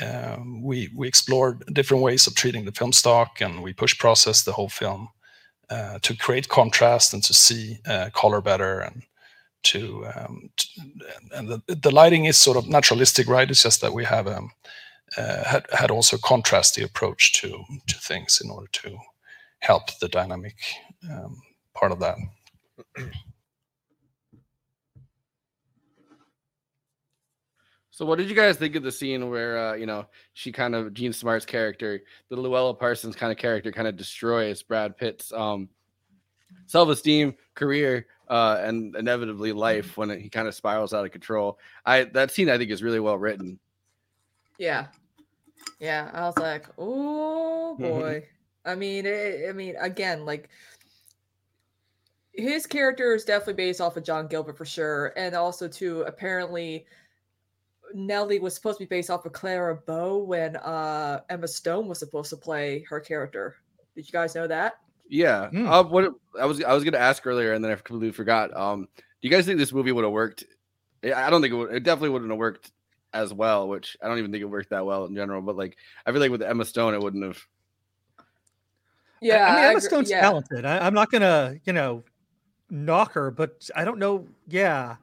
um, we we explored different ways of treating the film stock, and we push processed the whole film uh, to create contrast and to see uh, color better and to um, t- and the, the lighting is sort of naturalistic, right? It's just that we have um, uh, had had also contrast the approach to to things in order to help the dynamic um, part of that. So, what did you guys think of the scene where, uh, you know, she kind of Jean Smart's character, the Louella Parsons kind of character, kind of destroys Brad Pitt's um, self-esteem, career, uh, and inevitably life when it, he kind of spirals out of control. I that scene I think is really well written. Yeah. Yeah. I was like, oh Mm-hmm. boy. I mean, it, I mean, again, like his character is definitely based off of John Gilbert for sure. And also too, apparently Nellie was supposed to be based off of Clara Bow when uh Emma Stone was supposed to play her character. Did you guys know that? Yeah. Uh, what I was I was gonna ask earlier, and then I completely forgot. Um, do you guys think this movie would have worked? I I don't think it would. It definitely wouldn't have worked as well. Which I don't even think it worked that well in general. But like, I feel like with Emma Stone, it wouldn't have. Yeah, I mean, I Emma agree- Stone's yeah. talented. I, I'm not gonna, you know, knock her, but I don't know. Yeah,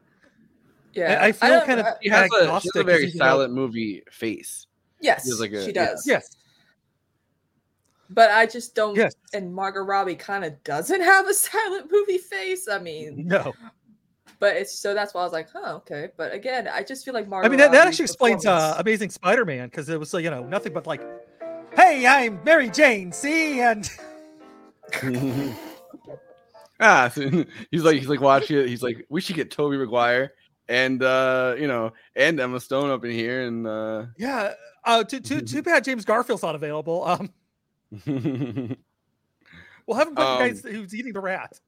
Yeah, I, I feel don't- kind of I- She has, a, she has a very you know- silent movie face. Yes, She like a- she yeah. does. Yes. But I just don't. Yes. And Margot Robbie kind of doesn't have a silent movie face. I mean, No, but it's so that's why I was like, huh, okay. But again, I just feel like Margot. I mean that, that actually explains uh, Amazing Spider-Man because it was you know nothing but like, "Hey, I'm Mary Jane." See, and ah, so he's like he's like watching it. He's like, we should get Tobey Maguire and uh, you know, and Emma Stone up in here, and uh, yeah, uh, too too too bad James Garfield's not available. Um, we'll have him play the guy Um, who's eating the rat.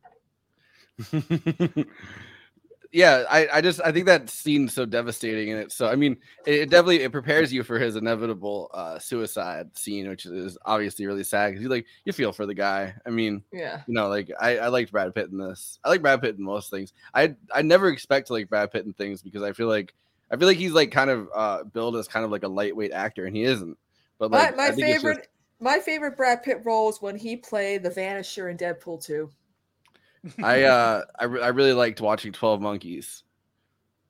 Yeah, I, I just I think that scene's so devastating in it. So I mean, it, it definitely it prepares you for his inevitable uh, suicide scene, which is obviously really sad because you like you feel for the guy. I mean, Yeah. you know, like I, I liked Brad Pitt in this. I like Brad Pitt in most things. I I never expect to like Brad Pitt in things because I feel like I feel like he's like kind of uh billed as kind of like a lightweight actor, and he isn't. But like my my favorite just- my favorite Brad Pitt role is when he played the Vanisher in Deadpool 2. I uh I, re- I really liked watching Twelve Monkeys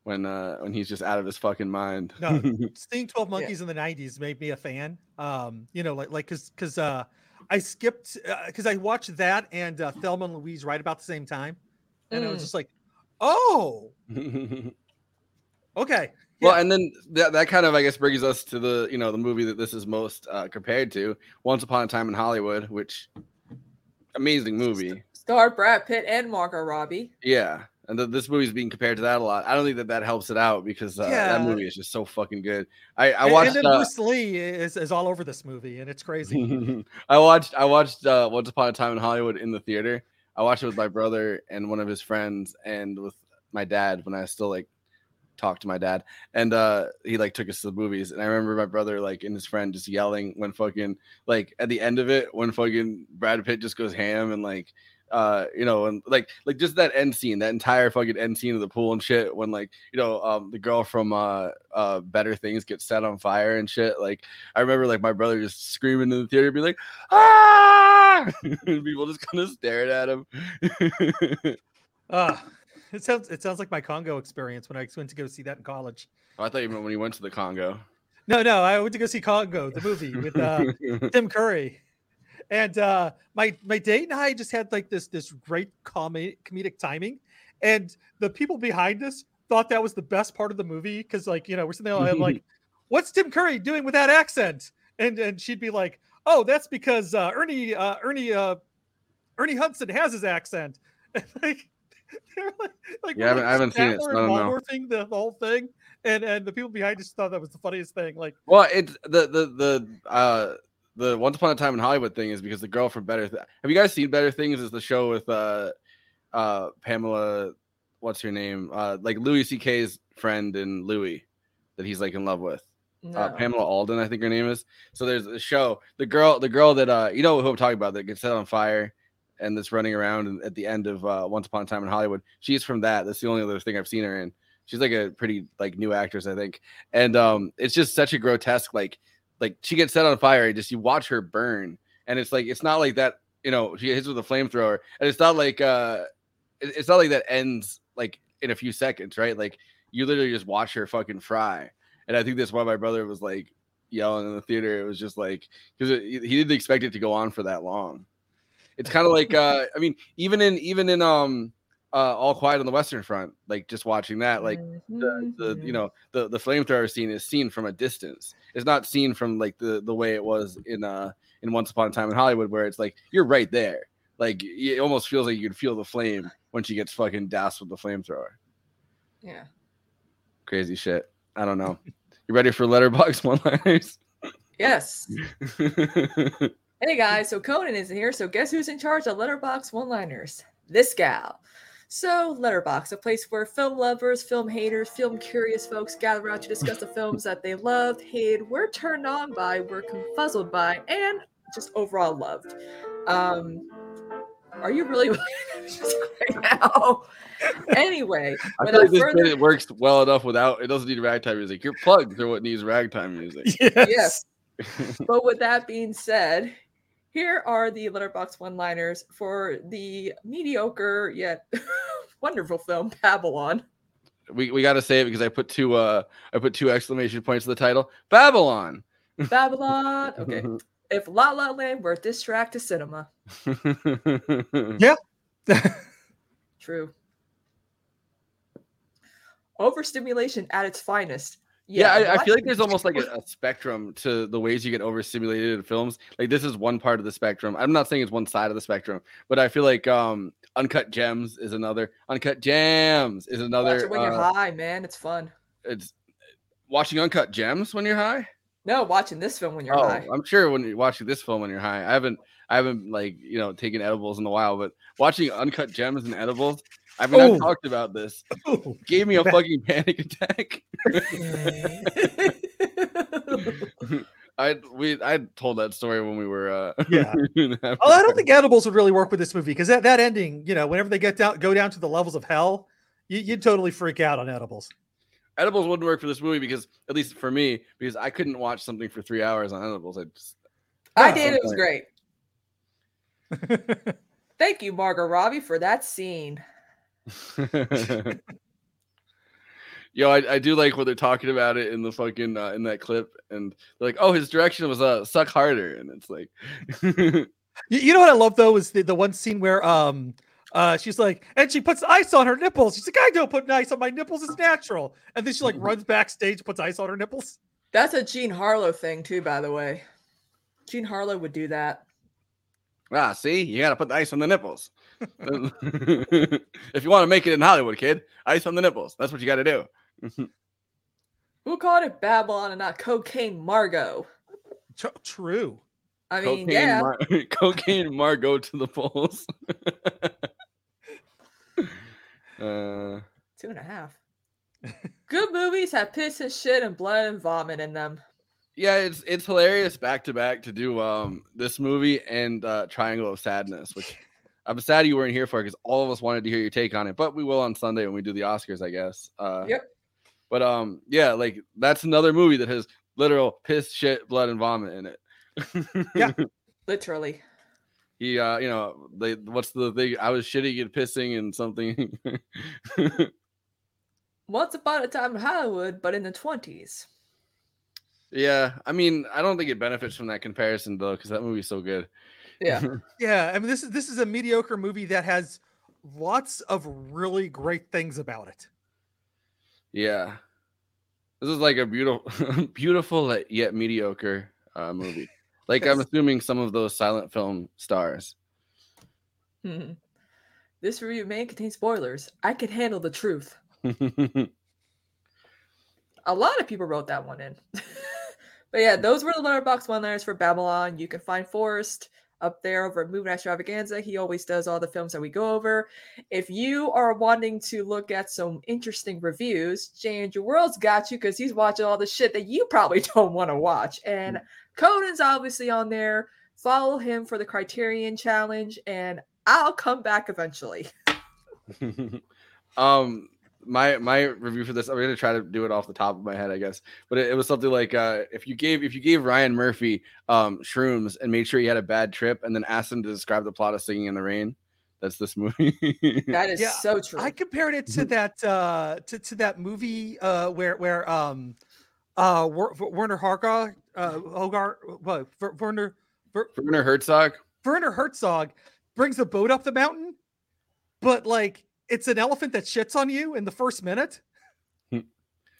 when uh when he's just out of his fucking mind. No, seeing Twelve Monkeys in the '90s made me a fan. Um, you know, like like because because uh, I skipped because I watched that and uh, Thelma and Louise right about the same time, and I was Mm. just like, oh, okay. Well, and then that, that kind of I guess brings us to the you know the movie that this is most uh, compared to, Once Upon a Time in Hollywood, which amazing movie. Starred Brad Pitt and Margot Robbie. Yeah, and the, this movie's being compared to that a lot. I don't think that that helps it out because uh, Yeah. that movie is just so fucking good. I I And- watched. and then uh, Bruce Lee is, is all over this movie, and it's crazy. I watched I watched uh, Once Upon a Time in Hollywood in the theater. I watched it with my brother and one of his friends and with my dad when I was still like talk to my dad, and uh, he like took us to the movies, and I remember my brother like and his friend just yelling when fucking like at the end of it when fucking Brad Pitt just goes ham and like uh you know and like like just that end scene that entire fucking end scene of the pool and shit when like you know um the girl from uh uh better things gets set on fire and shit like i remember like my brother just screaming in the theater be like ah! And people just kind of staring at him. Ah, it sounds it sounds like my Congo experience when I went to go see that in college. Oh, i thought you meant when he went to the congo. No, no, I went to go see Congo, the movie with uh, Tim Curry, and uh, my my date and I just had like this this great comedic timing, and the people behind us thought that was the best part of the movie because like you know we're sitting there and like, what's Tim Curry doing with that accent? And and she'd be like, oh, that's because uh, Ernie uh, Ernie uh, Ernie Hudson has his accent. And like, like, like Yeah, haven't- I haven't seen it, so I don't know. The, the whole thing, and and the people behind us thought that was the funniest thing. Like, Well, it's the the the uh the Once Upon a Time in Hollywood thing is because the girl from Better. Th- Have you guys seen Better Things? Is the show with uh uh Pamela? What's her name? Uh, like Louis C.K.'s friend and Louis that he's like in love with. Uh, Pamela Alden, I think her name is. So there's a show. The girl, the girl that uh, you know who I'm talking about that gets set on fire and that's running around and at the end of uh, Once Upon a Time in Hollywood. She's from that. That's the only other thing I've seen her in. She's like a pretty like new actress, I think. And um, it's just such a grotesque like like she gets set on fire. and Just you watch her burn, and it's like it's not like that. You know, she hits with a flamethrower, and it's not like uh, it's not like that ends like in a few seconds, right? Like you literally just watch her fucking fry. And I think that's why my brother was like yelling in the theater. It was just like because he didn't expect it to go on for that long. It's kind of like uh, I mean, even in even in um uh All Quiet on the Western Front, like just watching that, like the, the you know the the flamethrower scene is seen from a distance. It's not seen from like the the way it was in uh in Once Upon a Time in Hollywood, where it's like you're right there. Like it almost feels like you can feel the flame when she gets fucking doused with the flamethrower. Yeah. Crazy shit. I don't know. You ready for Letterboxd one liners? Yes. Hey guys, so Conan isn't here, so guess who's in charge of Letterboxd one liners? This gal. So, Letterboxd, a place where film lovers, film haters, film curious folks gather around to discuss the films that they loved, hated, were turned on by, were confuzzled by, and just overall loved. Um, are you really right now? Anyway, I feel like this further bit, it works well enough without it doesn't need ragtime music. Your plugs are what needs ragtime music. Yes. but with that being said, here are the Letterboxd one liners for the mediocre yet wonderful film Babylon. we, we got to say it because I put two uh I put two exclamation points in the title. Babylon. Babylon. Okay. If La La Land were diss track to cinema. Yeah. True. Overstimulation at its finest. Yeah, I, I feel like there's almost like a, a spectrum to the ways you get overstimulated in films. Like this is one part of the spectrum. I'm not saying it's one side of the spectrum, but I feel like um Uncut Gems is another. Uncut Gems is Watch another. it when you're uh, high, man. It's fun. It's watching Uncut Gems when you're high. No, watching this film when you're oh, high. I'm sure when you're watching this film when you're high. I haven't I haven't like you know taken edibles in a while, but watching Uncut Gems and edibles. I mean, Oh. I've talked about this. Gave me a fucking panic attack. I we I told that story when we were uh Yeah. Oh, I don't think edibles would really work with this movie because that, that ending, you know, whenever they get down, go down to the levels of hell, you, you'd totally freak out on edibles. edibles wouldn't work for this movie because at least for me because I couldn't watch something for three hours on edibles. I just I did. It was great. Thank you, Margot Robbie, for that scene. Yo, I, I do like when they're talking about it in the fucking uh, in that clip, and they're like, "Oh, his direction was uh suck harder," and it's like, You, you know what I love though is the, the one scene where um uh she's like and she puts ice on her nipples. She's like, I don't put ice on my nipples, it's natural. And then she like runs backstage, puts ice on her nipples. That's a Jean Harlow thing too, by the way. Jean Harlow would do that. ah, see, you gotta put the ice on the nipples. if you want to make it in Hollywood, kid, ice on the nipples. That's what you got to do. Who called it Babylon and not Cocaine Margot? True. I mean, cocaine, yeah. Mar- cocaine Margot to the polls. uh, Two and a half. Good movies have piss and shit and blood and vomit in them. Yeah, it's it's hilarious back to back to do um this movie and uh Triangle of Sadness, which I'm sad you weren't here for it because all of us wanted to hear your take on it, but we will on Sunday when we do the Oscars, I guess. Uh, Yep. But um, yeah, like that's another movie that has literal piss, shit, blood, and vomit in it. Yeah. Literally. he, uh, you know, they what's the thing? I was shitting and pissing and something. Once upon a time in Hollywood, but in the 20s. yeah, I mean, I don't think it benefits from that comparison though, because that movie's so good. Yeah. Yeah, I mean this is this is a mediocre movie that has lots of really great things about it. Yeah. This is like a beautiful, beautiful yet mediocre uh, movie. Like I'm assuming some of those silent film stars. Mhm. This review may contain spoilers. I can handle the truth. A lot of people wrote that one in. but yeah, those were the Letterboxd one liners for Babylon. You can find Forrest up there over at Movie Extravaganza. He always does all the films that we go over. If you are wanting to look at some interesting reviews, Jay Andrew World's got you because he's watching all the shit that you probably don't want to watch. And Conan's obviously on there. Follow him for the Criterion Challenge, and I'll come back eventually. um my my review for this i'm gonna try to do it off the top of my head i guess but it, it was something like uh if you gave if you gave ryan murphy um shrooms and made sure he had a bad trip and then asked him to describe the plot of singing in the rain that's this movie. That is Yeah, so true. I compared it to that uh to, to that movie uh where where um uh Werner Hargog uh Hogar what Werner werner herzog? Werner Herzog brings a boat up the mountain, but like it's an elephant that shits on you in the first minute.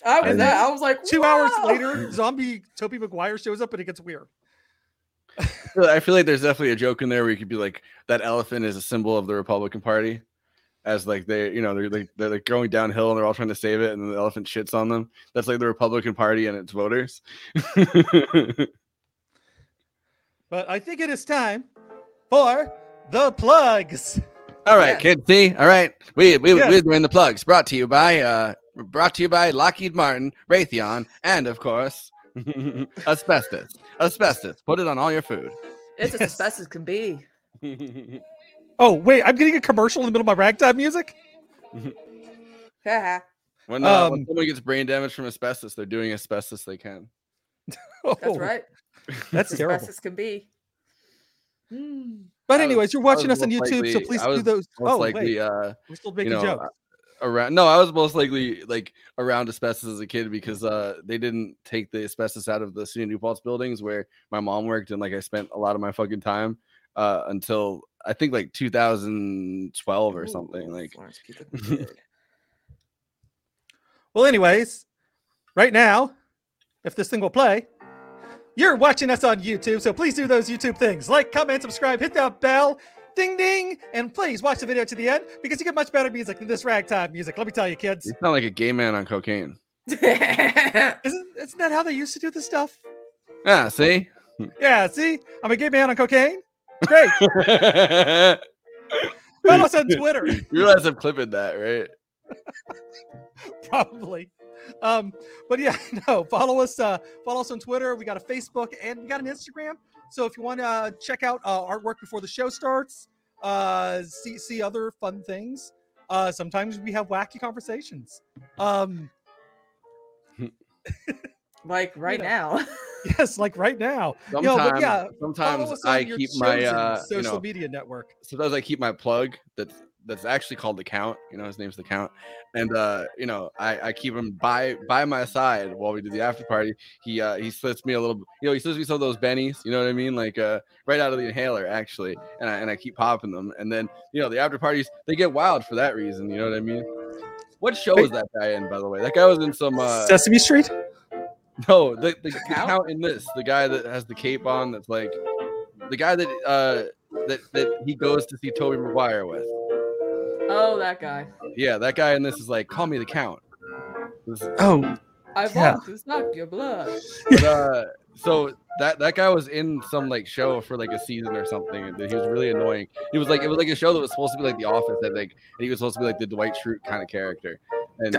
I was that. I was like, two hours later, zombie Tobey Maguire shows up and it gets weird. i feel like there's definitely a joke in there where you could be like that elephant is a symbol of the republican party as like they you know they're like they're like going downhill and they're all trying to save it and the elephant shits on them that's like the republican party and its voters But I think it is time for the plugs. All right, kids. See, all right. We we Yeah. we're doing the plugs. Brought to you by uh, brought to you by Lockheed Martin, Raytheon, and of course, asbestos. Asbestos. Put it on all your food. It's as best as can be. Oh wait, I'm getting a commercial in the middle of my ragtime music. Haha. When, uh, when Um, someone gets brain damage from asbestos, they're doing asbestos they can. That's Oh, right. That's as terrible. best as can be. Hmm. But anyways, was- you're watching us on YouTube, so please do those. Oh likely, wait, uh, we're still you making know, jokes. around. No, I was most likely like around asbestos as a kid because uh, they didn't take the asbestos out of the City SUNY New Paltz buildings where my mom worked, and like I spent a lot of my fucking time uh, until I think like 2012 or something. Like, Well, anyways, right now, if this thing will play, you're watching us on YouTube, so please do those YouTube things like, comment, subscribe, hit that bell, ding ding, and please watch the video to the end because you get much better music than this ragtime music. Let me tell you, kids. you sound like a gay man on cocaine. Isn't, isn't that how they used to do this stuff? Ah, see. Yeah, see, I'm a gay man on cocaine. Great. Follow us on Twitter. You realize I'm clipping that, right? probably um but yeah no follow us uh follow us on twitter. We got a facebook and we got an instagram. So if you want to uh, check out uh, artwork before the show starts uh see see other fun things uh sometimes we have wacky conversations. Um like right know. now. yes like right now. Sometimes, but yeah follow sometimes on I your keep my uh, social you know, media network. sometimes I keep my plug that's that's actually called the count. You know, his name's the count, and uh, you know, I, I keep him by by my side while we do the after party. He uh he slips me a little, you know, he slips me some of those bennies. You know what I mean? Like uh, right out of the inhaler actually, and I and I keep popping them, and then you know the after parties they get wild for that reason. You know what I mean? What show was that guy in, by the way? That guy was in some uh, sesame street no, the, the, the count in this, the guy that has the cape on, that's like the guy that uh that that he goes to see Tobey Maguire with. Oh, that guy. Yeah, that guy in this is like, call me the count. This- oh I Yeah. want to suck your blood. but, uh, so that that guy was in some like show for like a season or something, and he was really annoying. He was like, it was like a show that was supposed to be like The Office, I like and he was supposed to be like the Dwight Schrute kind of character. And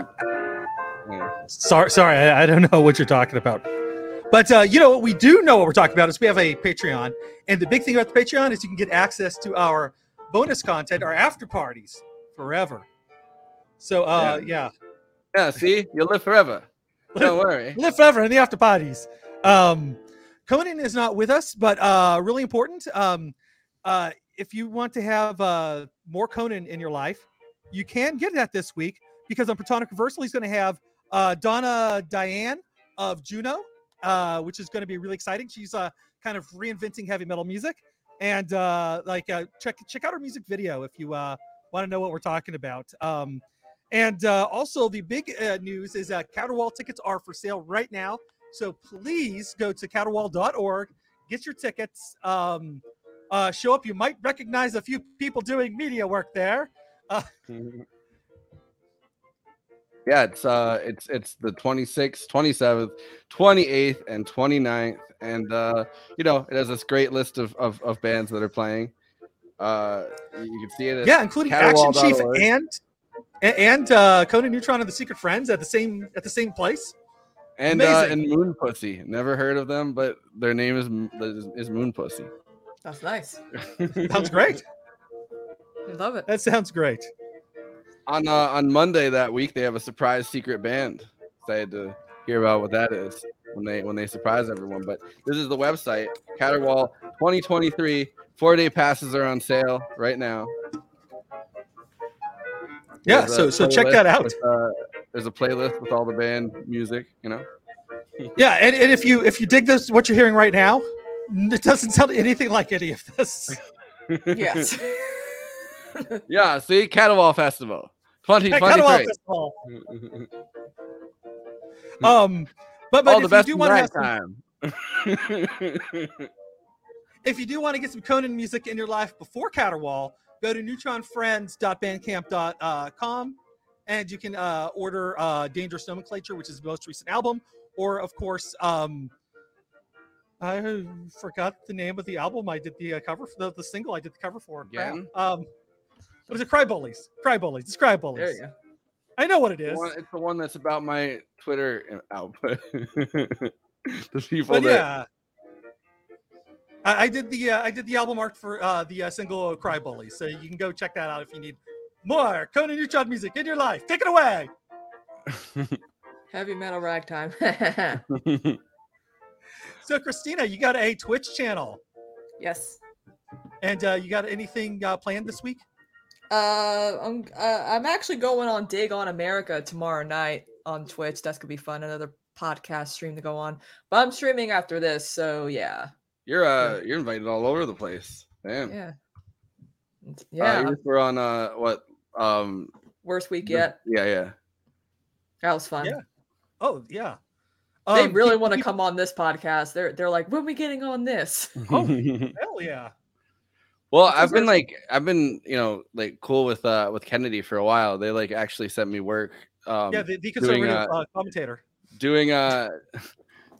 Sorry, sorry, I, I don't know what you're talking about. But uh, you know what we do know what we're talking about is we have a Patreon, and the big thing about the Patreon is you can get access to our bonus content, our after parties forever. So uh, yeah, Yeah, see, you'll live forever. Don't worry. live forever in the after parties. Um, Conan is not with us, but uh, really important. Um, uh, if you want to have uh, more Conan in your life, you can get that this week because on Protonic Reversal, he's going to have uh, Donna Diane of Juno, uh, which is going to be really exciting. She's uh, kind of reinventing heavy metal music, and uh, like uh, check check out her music video if you uh, want to know what we're talking about. Um, and uh, also, the big uh, news is that Caterwall tickets are for sale right now. So please go to caterwall.org, get your tickets, um, uh, show up. You might recognize a few people doing media work there. Uh, Yeah, it's uh it's it's the 26th, 27th, 28th, and 29th. And uh, you know, it has this great list of, of, of bands that are playing. Uh you can see it at yeah, including Action Chief and and uh, Conan Neutron and the Secret Friends at the same at the same place. and uh, and Moon Pussy. Never heard of them, but their name is is, is Moon Pussy. That's nice. Sounds great. I love it. That sounds great. On uh, on Monday that week, they have a surprise secret band. Excited to hear about what that is when they when they surprise everyone. But this is the website Caterwall 2023. Four day passes are on sale right now. Yeah, There's so so check that out. with, uh, there's a playlist with all the band music. You know. Yeah, and, and if you if you dig this, what you're hearing right now, it doesn't sound anything like any of this. Yes. yeah. See, Caterwall Festival Hey, Caterwall 2023. Festival. Um, but but all if the best you do in want to have ragtime. some, if you do want to get some Conan music in your life before Caterwall, go to neutronfriends.bandcamp.com and you can uh, order uh, Dangerous Nomenclature, which is the most recent album, or of course, um, I forgot the name of the album I did the uh, cover for the, the single I did the cover for. Again? Um, what is it? Cry Bullies. Cry Bullies. It's Cry Bullies. There you go. I know what it is. The one- it's the one that's about my Twitter output. the people But that yeah, I, I did the uh, I did the album art for uh, the uh, single "Cry Bully," so you can go check that out if you need more Conan Neutron music in your life. Take it away. Heavy metal ragtime. So, Christina, you got a Twitch channel, yes. and uh, you got anything uh, planned this week? Uh, I'm uh, I'm actually going on Dig on America tomorrow night on Twitch. That's gonna be fun. Another podcast stream to go on. But I'm streaming after this, so yeah, you're uh you're invited all over the place. Damn. yeah, Uh, yeah. you were on uh what um Worst week the- yet. Yeah, yeah. That was fun. Yeah. Oh yeah. They Um, really want to come on this podcast. They're they're like, when we getting on this? Oh hell yeah. Well, Which I've is been nice. like I've been, you know, like cool with uh with Kennedy for a while. They like actually sent me work um yeah, the, the doing, conservative uh, uh, commentator. doing uh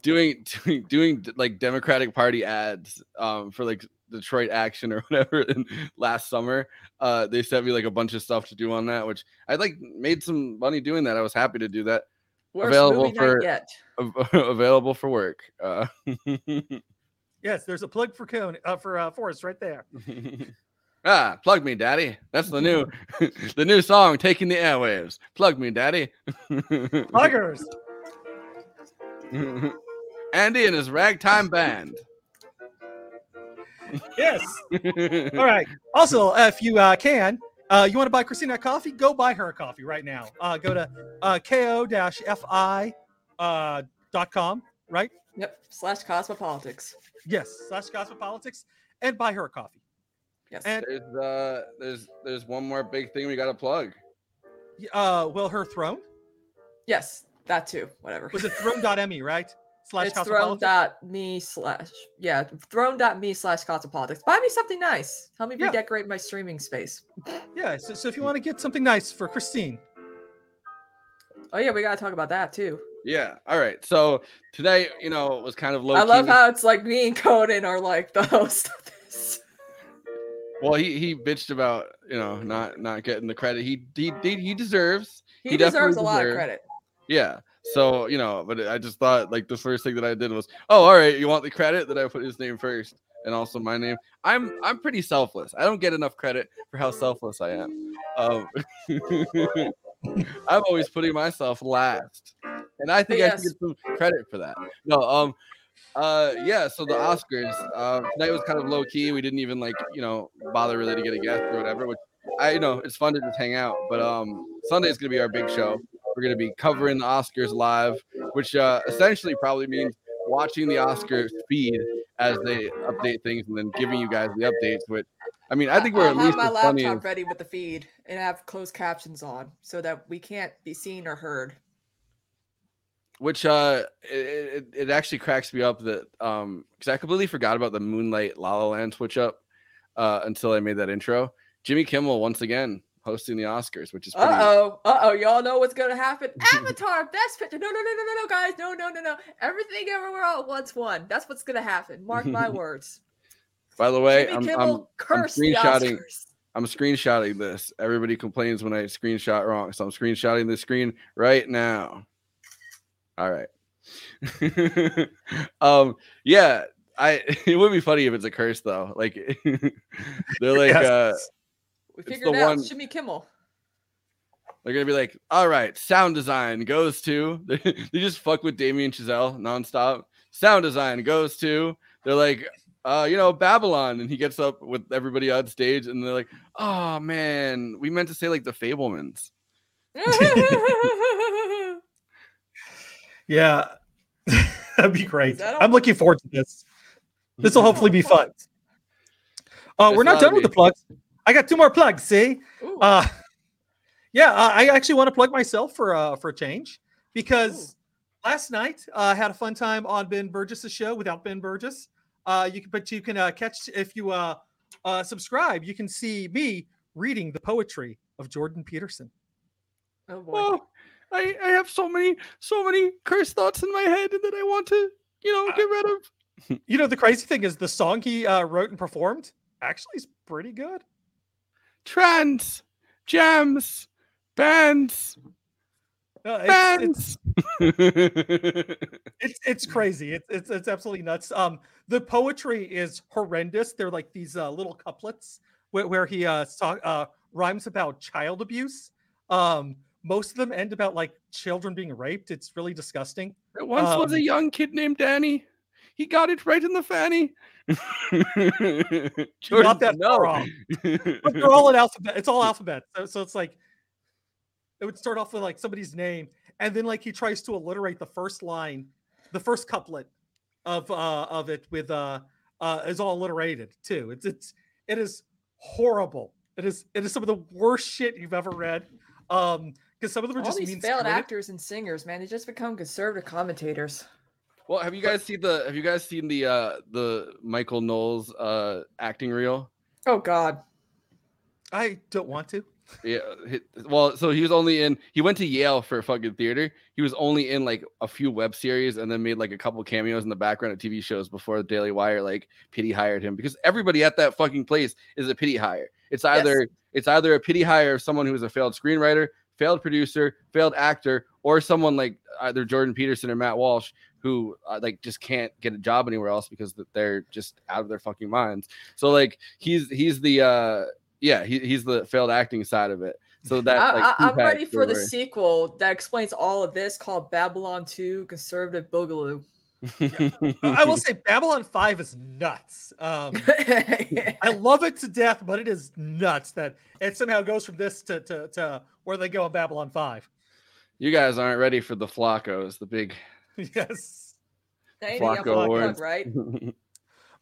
doing doing doing like Democratic Party ads um for like Detroit Action or whatever and last summer. Uh they sent me like a bunch of stuff to do on that, which I like made some money doing that. I was happy to do that. Worst available movie for yet. av- available for work. Uh Yes, there's a plug for Conan uh, for uh, Forrest right there. Ah, plug me, daddy. That's the new the new song taking the airwaves. Plug me, daddy. Pluggers. Andy and his ragtime band. Yes. All right. Also, uh, if you uh, can, uh, you want to buy Christina a coffee, go buy her a coffee right now. Uh, go to uh, ko-fi uh, dot com, right? Yep. Slash Cosmopolitics. Yes, slash Cosmopolitics, and buy her a coffee. Yes. And There's uh there's there's one more big thing we gotta plug. uh, well, her throne Yes, that too. Whatever. was it throne.me, right? Slash it's Cosmopolitics. throne.me slash yeah throne.me slash cosmopolitics buy me something nice help me Yeah. redecorate my streaming space Yeah. So, so if you want to get something nice for Christine, oh yeah we gotta talk about that too Yeah. All right. So today, you know, was kind of low. i love how it's like me and conan are like the host of this well he he bitched about you know not not getting the credit he he he, he deserves. he, definitely deserves a lot of credit Yeah. So you know, but I just thought like the first thing that I did was, oh, all right, you want the credit? that I put his name first, and also my name. I'm I'm pretty selfless. I don't get enough credit for how selfless I am. Um, I'm always putting myself last, and I think I should get some credit for that. No, um, uh, yeah. So the Oscars uh, tonight was kind of low key. We didn't even like you know bother really to get a guest or whatever. Which I you know it's fun to just hang out. But um, Sunday is gonna be our big show. We're gonna be covering the Oscars live, which uh, essentially probably means watching the Oscars feed as they update things and then giving you guys the updates. Which I mean, I think we're I'll at have least my as funny laptop as ready with the feed and have closed captions on so that we can't be seen or heard. which uh it, it, it actually cracks me up that um because i completely forgot about the moonlight la la land switch up uh until i made that intro jimmy kimmel once again hosting the oscars which is pretty Uh oh, uh oh, y'all know what's gonna happen. Avatar, best picture. No, no, no, no, no, no, guys, no, no, no, no. Everything everywhere all at once won. That's what's gonna happen. Mark my words. by the way Jimmy i'm Kimmel I'm, I'm screenshotting i'm screenshotting this everybody complains when i screenshot wrong so i'm screenshotting the screen right now all right um yeah i it would be funny if it's a curse though like they're like Yes. uh We figured the it out. one- Jimmy Kimmel. They're gonna be like, all right, sound design goes to. They, they just fuck with Damien Chazelle nonstop. Sound design goes to. They're like, uh, you know, Babylon, and he gets up with everybody on stage, and they're like, oh man, we meant to say like the Fabelmans. Yeah, that'd be great. that I'm looking forward to this. This will hopefully be fun. Uh, we're not not done with me. the plugs. I got two more plugs. See, uh, yeah, uh, I actually want to plug myself for uh, for a change because last night uh, I had a fun time on Ben Burgis's show without Ben Burgis. Uh, you can, but you can uh, catch if you uh, uh, subscribe. You can see me reading the poetry of Jordan Peterson. Oh boy. Oh, I, I have so many so many curse thoughts in my head that I want to you know get rid of. You know, the crazy thing is the song he uh, wrote and performed actually is pretty good. Trans, gems, bands, No, it's, bands. it's it's crazy. It's it's it's absolutely nuts. Um, the poetry is horrendous. They're like these uh, little couplets where, where he uh, saw, uh rhymes about child abuse. Um, most of them end about like children being raped. It's really disgusting. There once was Um, a young kid named Danny. He got it right in the fanny. Jordan, Not that far off. But they're all in alphabet. It's all alphabet. So, so it's like it would start off with like somebody's name, and then like he tries to alliterate the first line, the first couplet of uh of it with uh uh is all alliterated too. It's it's it is horrible. It is it is some of the worst shit you've ever read. Um because some of them are All just these mean failed spirited. actors and singers, man, they just become conservative commentators. Well, have you guys seen the have you guys seen the uh the Michael Knowles uh acting reel? Oh God. I don't want to. Yeah. hi- Well, so he was only in he went to Yale for fucking theater. He was only in like a few web series and then made like a couple cameos in the background of TV shows before the Daily Wire like pity hired him because everybody at that fucking place is a pity hire. It's either it's either a pity hire of someone who is a failed screenwriter, failed producer, failed actor, or someone like either Jordan Peterson or Matt Walsh who uh, like just can't get a job anywhere else because they're just out of their fucking minds. So like he's he's the uh yeah he, he's the failed acting side of it. So that I, like I, I'm two-pack ready for the sequel that explains all of this called Babylon 2 Conservative Boogaloo. I will say Babylon 5 is nuts. Um, I love it to death, but it is nuts that it somehow goes from this to, to, to where they go in Babylon 5. You guys aren't ready for the Flacos, the big yes. That ain't Flacco plug, awards. right?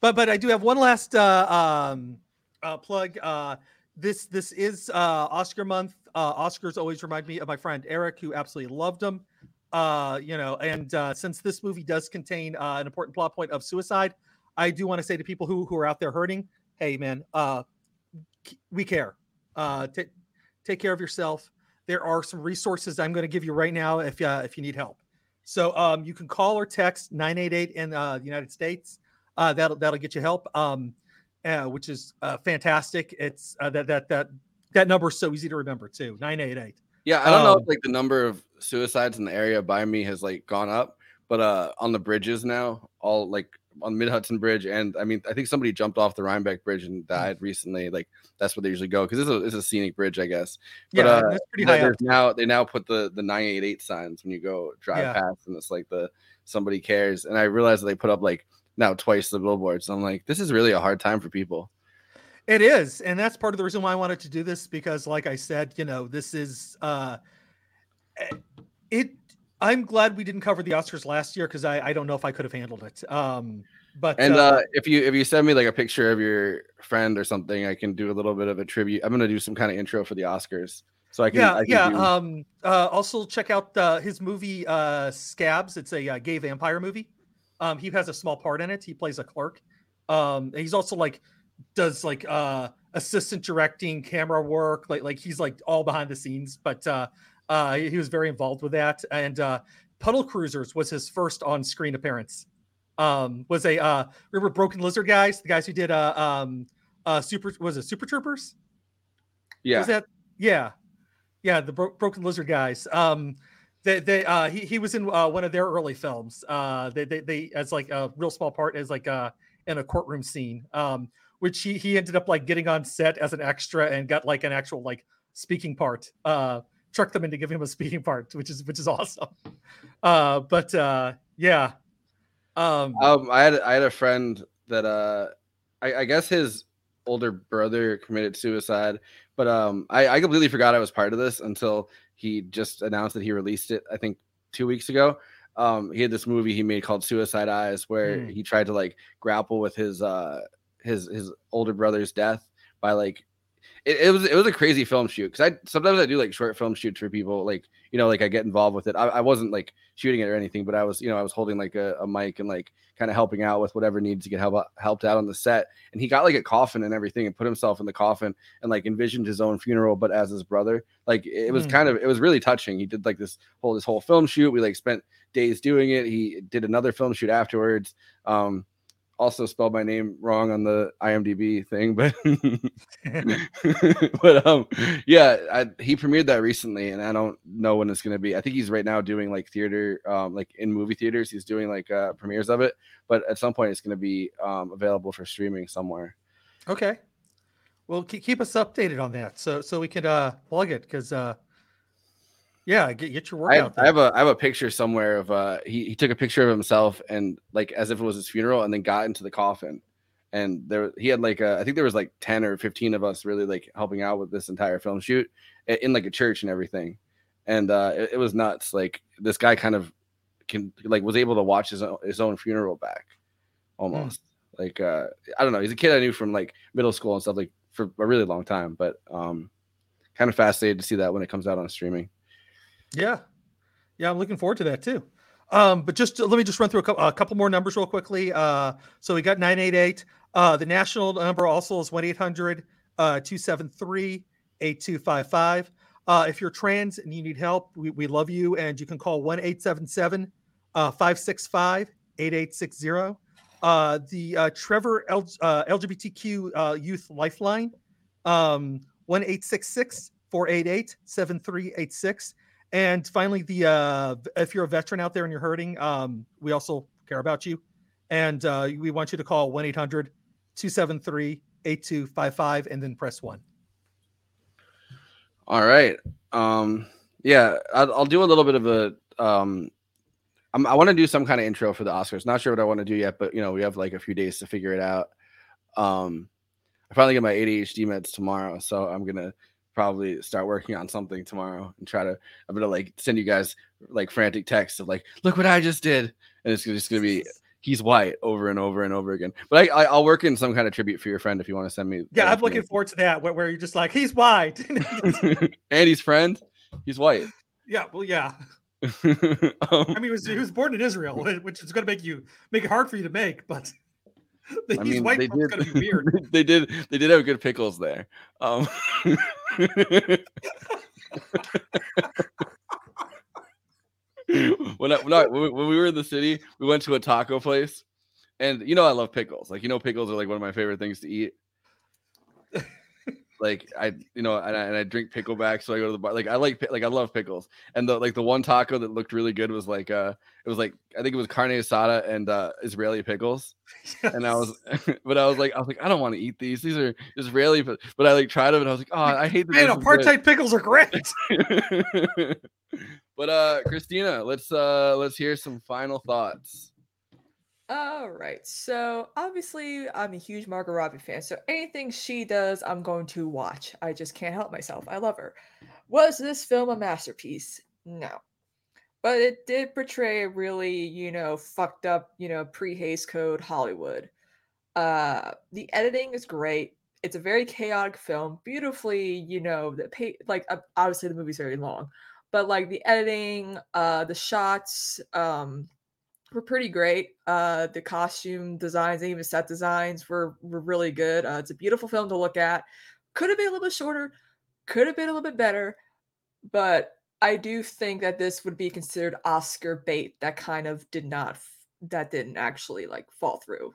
But but I do have one last uh, um, uh, plug. Uh, this this is uh, Oscar month. Uh, Oscars always remind me of my friend Eric, who absolutely loved them. Uh, you know, and uh, since this movie does contain uh, an important plot point of suicide, I do want to say to people who who are out there hurting, hey man, uh, we care. Uh, take take care of yourself. There are some resources I'm going to give you right now if uh, if you need help. So um, you can call or text 988 in uh, the United States. Uh, that'll that'll get you help, um, uh, which is uh, fantastic. It's uh, that that that that number is so easy to remember too. 988. Yeah, I don't know Um, if like the number of suicides in the area by me has like gone up, but uh on the bridges now, all like on Mid Hudson Bridge, and I mean I think somebody jumped off the Rhinebeck Bridge and died recently. Like that's where they usually go because it's a it's a scenic bridge, I guess. But Yeah, uh, that's pretty high up. now they now put the the 988 signs when you go drive Yeah. past, and it's like the somebody cares. And I realized that they put up like now twice the billboards. I'm like, this is really a hard time for people. It is, and that's part of the reason why I wanted to do this because, like I said, you know, this is uh, eh, it. I'm glad we didn't cover the Oscars last year because I, I don't know if I could have handled it. Um, but And uh, uh, if you if you send me like a picture of your friend or something, I can do a little bit of a tribute. I'm gonna do some kind of intro for the Oscars, so I can. yeah, I can yeah. do- Um, uh, also check out uh, his movie uh, Scabs. It's a uh, gay vampire movie. Um, he has a small part in it. He plays a clerk. Um, he's also like does like uh assistant directing, camera work. Like like he's like all behind the scenes. But uh, he was very involved with that. And uh, Puddle Cruisers was his first on screen appearance. Um, was a uh, remember Broken Lizard guys, the guys who did uh um uh super was it Super Troopers? yeah. Was that yeah, yeah, the Bro- Broken Lizard guys. Um, they they uh he, he was in uh, one of their early films. Uh, they they, they as like a real small part as like uh in a courtroom scene. Um, which he he ended up like getting on set as an extra and got like an actual like speaking part. Uh, trucked them into giving him a speaking part, which is which is awesome. Uh, but uh, yeah. Um, Um, I had I had a friend that uh, I, I guess his older brother committed suicide, but um, I, I completely forgot I was part of this until he just announced that he released it. I think two weeks ago. Um, he had this movie he made called Suicide Eyes, where Hmm. he tried to like grapple with his uh his his older brother's death by like it, it was it was a crazy film shoot because I sometimes I do like short film shoots for people like you know like I get involved with it. I, I wasn't like shooting it or anything, but I was you know I was holding like a, a mic and like kind of helping out with whatever needs to get help helped out on the set. And he got like a coffin and everything and put himself in the coffin and like envisioned his own funeral, but as his brother. Like it was Hmm. kind of it was really touching. He did like this whole this whole film shoot. We like spent days doing it. He did another film shoot afterwards. Um, also spelled my name wrong on the IMDb thing, but but um yeah, I, he premiered that recently, and I don't know when it's gonna be. I think he's right now doing like theater, um, like in movie theaters. He's doing like uh, premieres of it, but at some point it's gonna be um available for streaming somewhere. Okay. Well, keep, keep us updated on that, so so we could uh plug it because uh, yeah, get get your work I out have, there. I have a I have a picture somewhere of uh he, he took a picture of himself and like as if it was his funeral and then got into the coffin. And there he had like uh, I think there was like 10 or 15 of us really like helping out with this entire film shoot in like a church and everything. And uh it, it was nuts like this guy kind of can like was able to watch his own, his own funeral back almost. Like uh I don't know he's a kid I knew from like middle school and stuff like for a really long time but um kind of fascinated to see that when it comes out on streaming Yeah, yeah, I'm looking forward to that too. Um, but just let me just run through a couple, a couple more numbers real quickly. Uh, so we got 988. Uh, the national number also is 1 800 273 8255. Uh, if you're trans and you need help, we, we love you. And you can call 1 877 565 8860. Uh, the uh, Trevor L- uh, LGBTQ uh, Youth Lifeline, um, 1 866 488 7386. And finally, the uh, if you're a veteran out there and you're hurting, um, we also care about you. And uh, we want you to call 1 800 273 8255 and then press one. All right. Um, yeah, I'll, I'll do a little bit of a. Um, I want to do some kind of intro for the Oscars. Not sure what I want to do yet, but you know, we have like a few days to figure it out. Um, I finally get my ADHD meds tomorrow, so I'm gonna probably start working on something tomorrow and try to. I'm gonna like send you guys like frantic texts of like, look what I just did, and it's just gonna be he's white over and over and over again. But I, I I'll work in some kind of tribute for your friend if you want to send me. Yeah, I'm looking forward to that where, where you're just like, he's white. and he's friend, he's white. yeah, well, yeah. Um, I mean, he was, he was born in Israel, which is to make you make it hard for you to make, but the I mean, white they did. to be weird. they did. They did have good pickles there. Um, when I, when, I, when we were in the city, we went to a taco place, and you know I love pickles. Like you know, pickles are like one of my favorite things to eat. Like I, you know, and I, and I drink pickleback, so I go to the bar. Like I like, like I love pickles. And the like the one taco that looked really good was like, uh, it was like I think it was carne asada and uh Israeli pickles. And I was, but I was like, I was like, I don't want to eat these. These are Israeli, but but I like tried them and I was like, oh, I hate. that Man, this is good." apartheid pickles are great. but uh, Christina, let's uh let's hear some final thoughts. All right. So obviously, I'm a huge Margot Robbie fan. So anything she does, I'm going to watch. I just can't help myself. I love her. Was this film a masterpiece? No. But it did portray a really, you know, fucked up, you know, pre Hays Code Hollywood. Uh, the editing is great. It's a very chaotic film, beautifully, you know, the pay, like obviously the movie's very long, but like the editing, uh, the shots, um, were pretty great. Uh, the costume designs, even set designs were were really good. Uh, it's a beautiful film to look at. Could have been a little bit shorter. Could have been a little bit better, but I do think that this would be considered Oscar bait. That kind of did not. That didn't actually like fall through.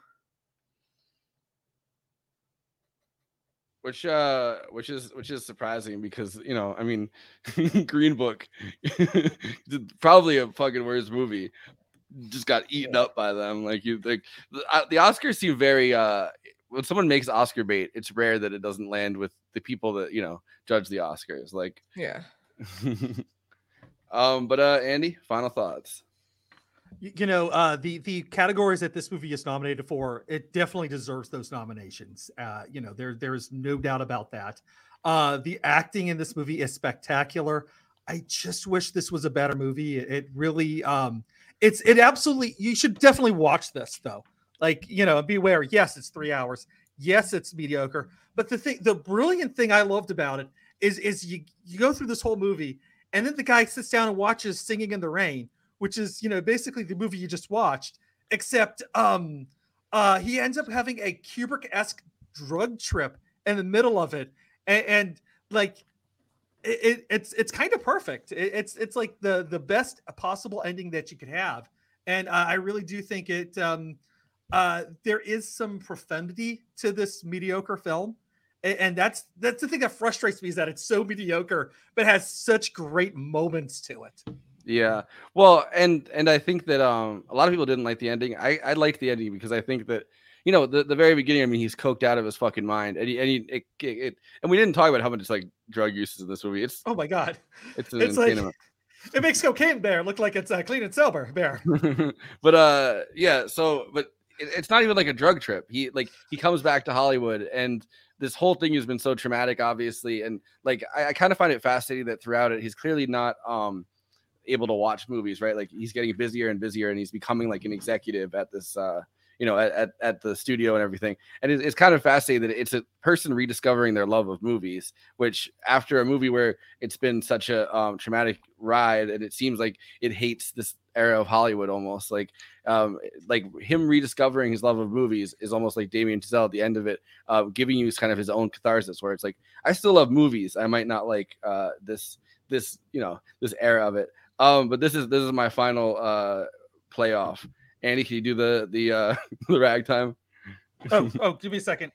which uh which is which is surprising because you know i mean green book probably a fucking worst movie just got eaten up by them like you like the, uh, the oscars seem very uh when someone makes oscar bait it's rare that it doesn't land with the people that you know judge the oscars like Yeah. um but uh andy final thoughts. Y- you know uh the the categories that this movie is nominated for it definitely deserves those nominations uh you know there there's no doubt about that. Uh the acting in this movie is spectacular. I just wish this was a better movie. It, it really um it's it absolutely you should definitely watch this though. Like you know be aware yes it's three hours. Yes it's mediocre. But the thing the brilliant thing i loved about it is is you you go through this whole movie and then the guy sits down and watches singing in the rain which is you know basically the movie you just watched except um uh he ends up having a kubrick-esque drug trip in the middle of it. And, and like it, it- it's it's kind of perfect It- it's it's like the the best possible ending that you could have and uh, i really do think it um uh there is some profundity to this mediocre film A- and that's that's the thing that frustrates me is that it's so mediocre but has such great moments to it Yeah. Well, and and I think that um a lot of people didn't like the ending. I I liked the ending because I think that you know the, the very beginning. I mean, he's coked out of his fucking mind, and he, and he, it, it, it- and we didn't talk about how much like drug use is in this movie. It's oh my god it's an it's like amount. it makes cocaine bear look like it's uh, clean and sober bear but uh yeah so but it, it's not even like a drug trip he like he comes back to hollywood and this whole thing has been so traumatic obviously and like i, I kind of find it fascinating that throughout it he's clearly not um able to watch movies right like he's getting busier and busier and he's becoming like an executive at this uh you know at, at, at the studio and everything. And it's, it's kind of fascinating that it's a person rediscovering their love of movies which after a movie where it's been such a um, traumatic ride and it seems like it hates this era of hollywood almost like um like him rediscovering his love of movies is almost like damien Chazelle at the end of it uh giving you kind of his own catharsis where it's like i still love movies. I might not like uh this this you know this era of it. Um but this is this is my final uh playoff andy can you do the the uh the ragtime? Oh oh give me a second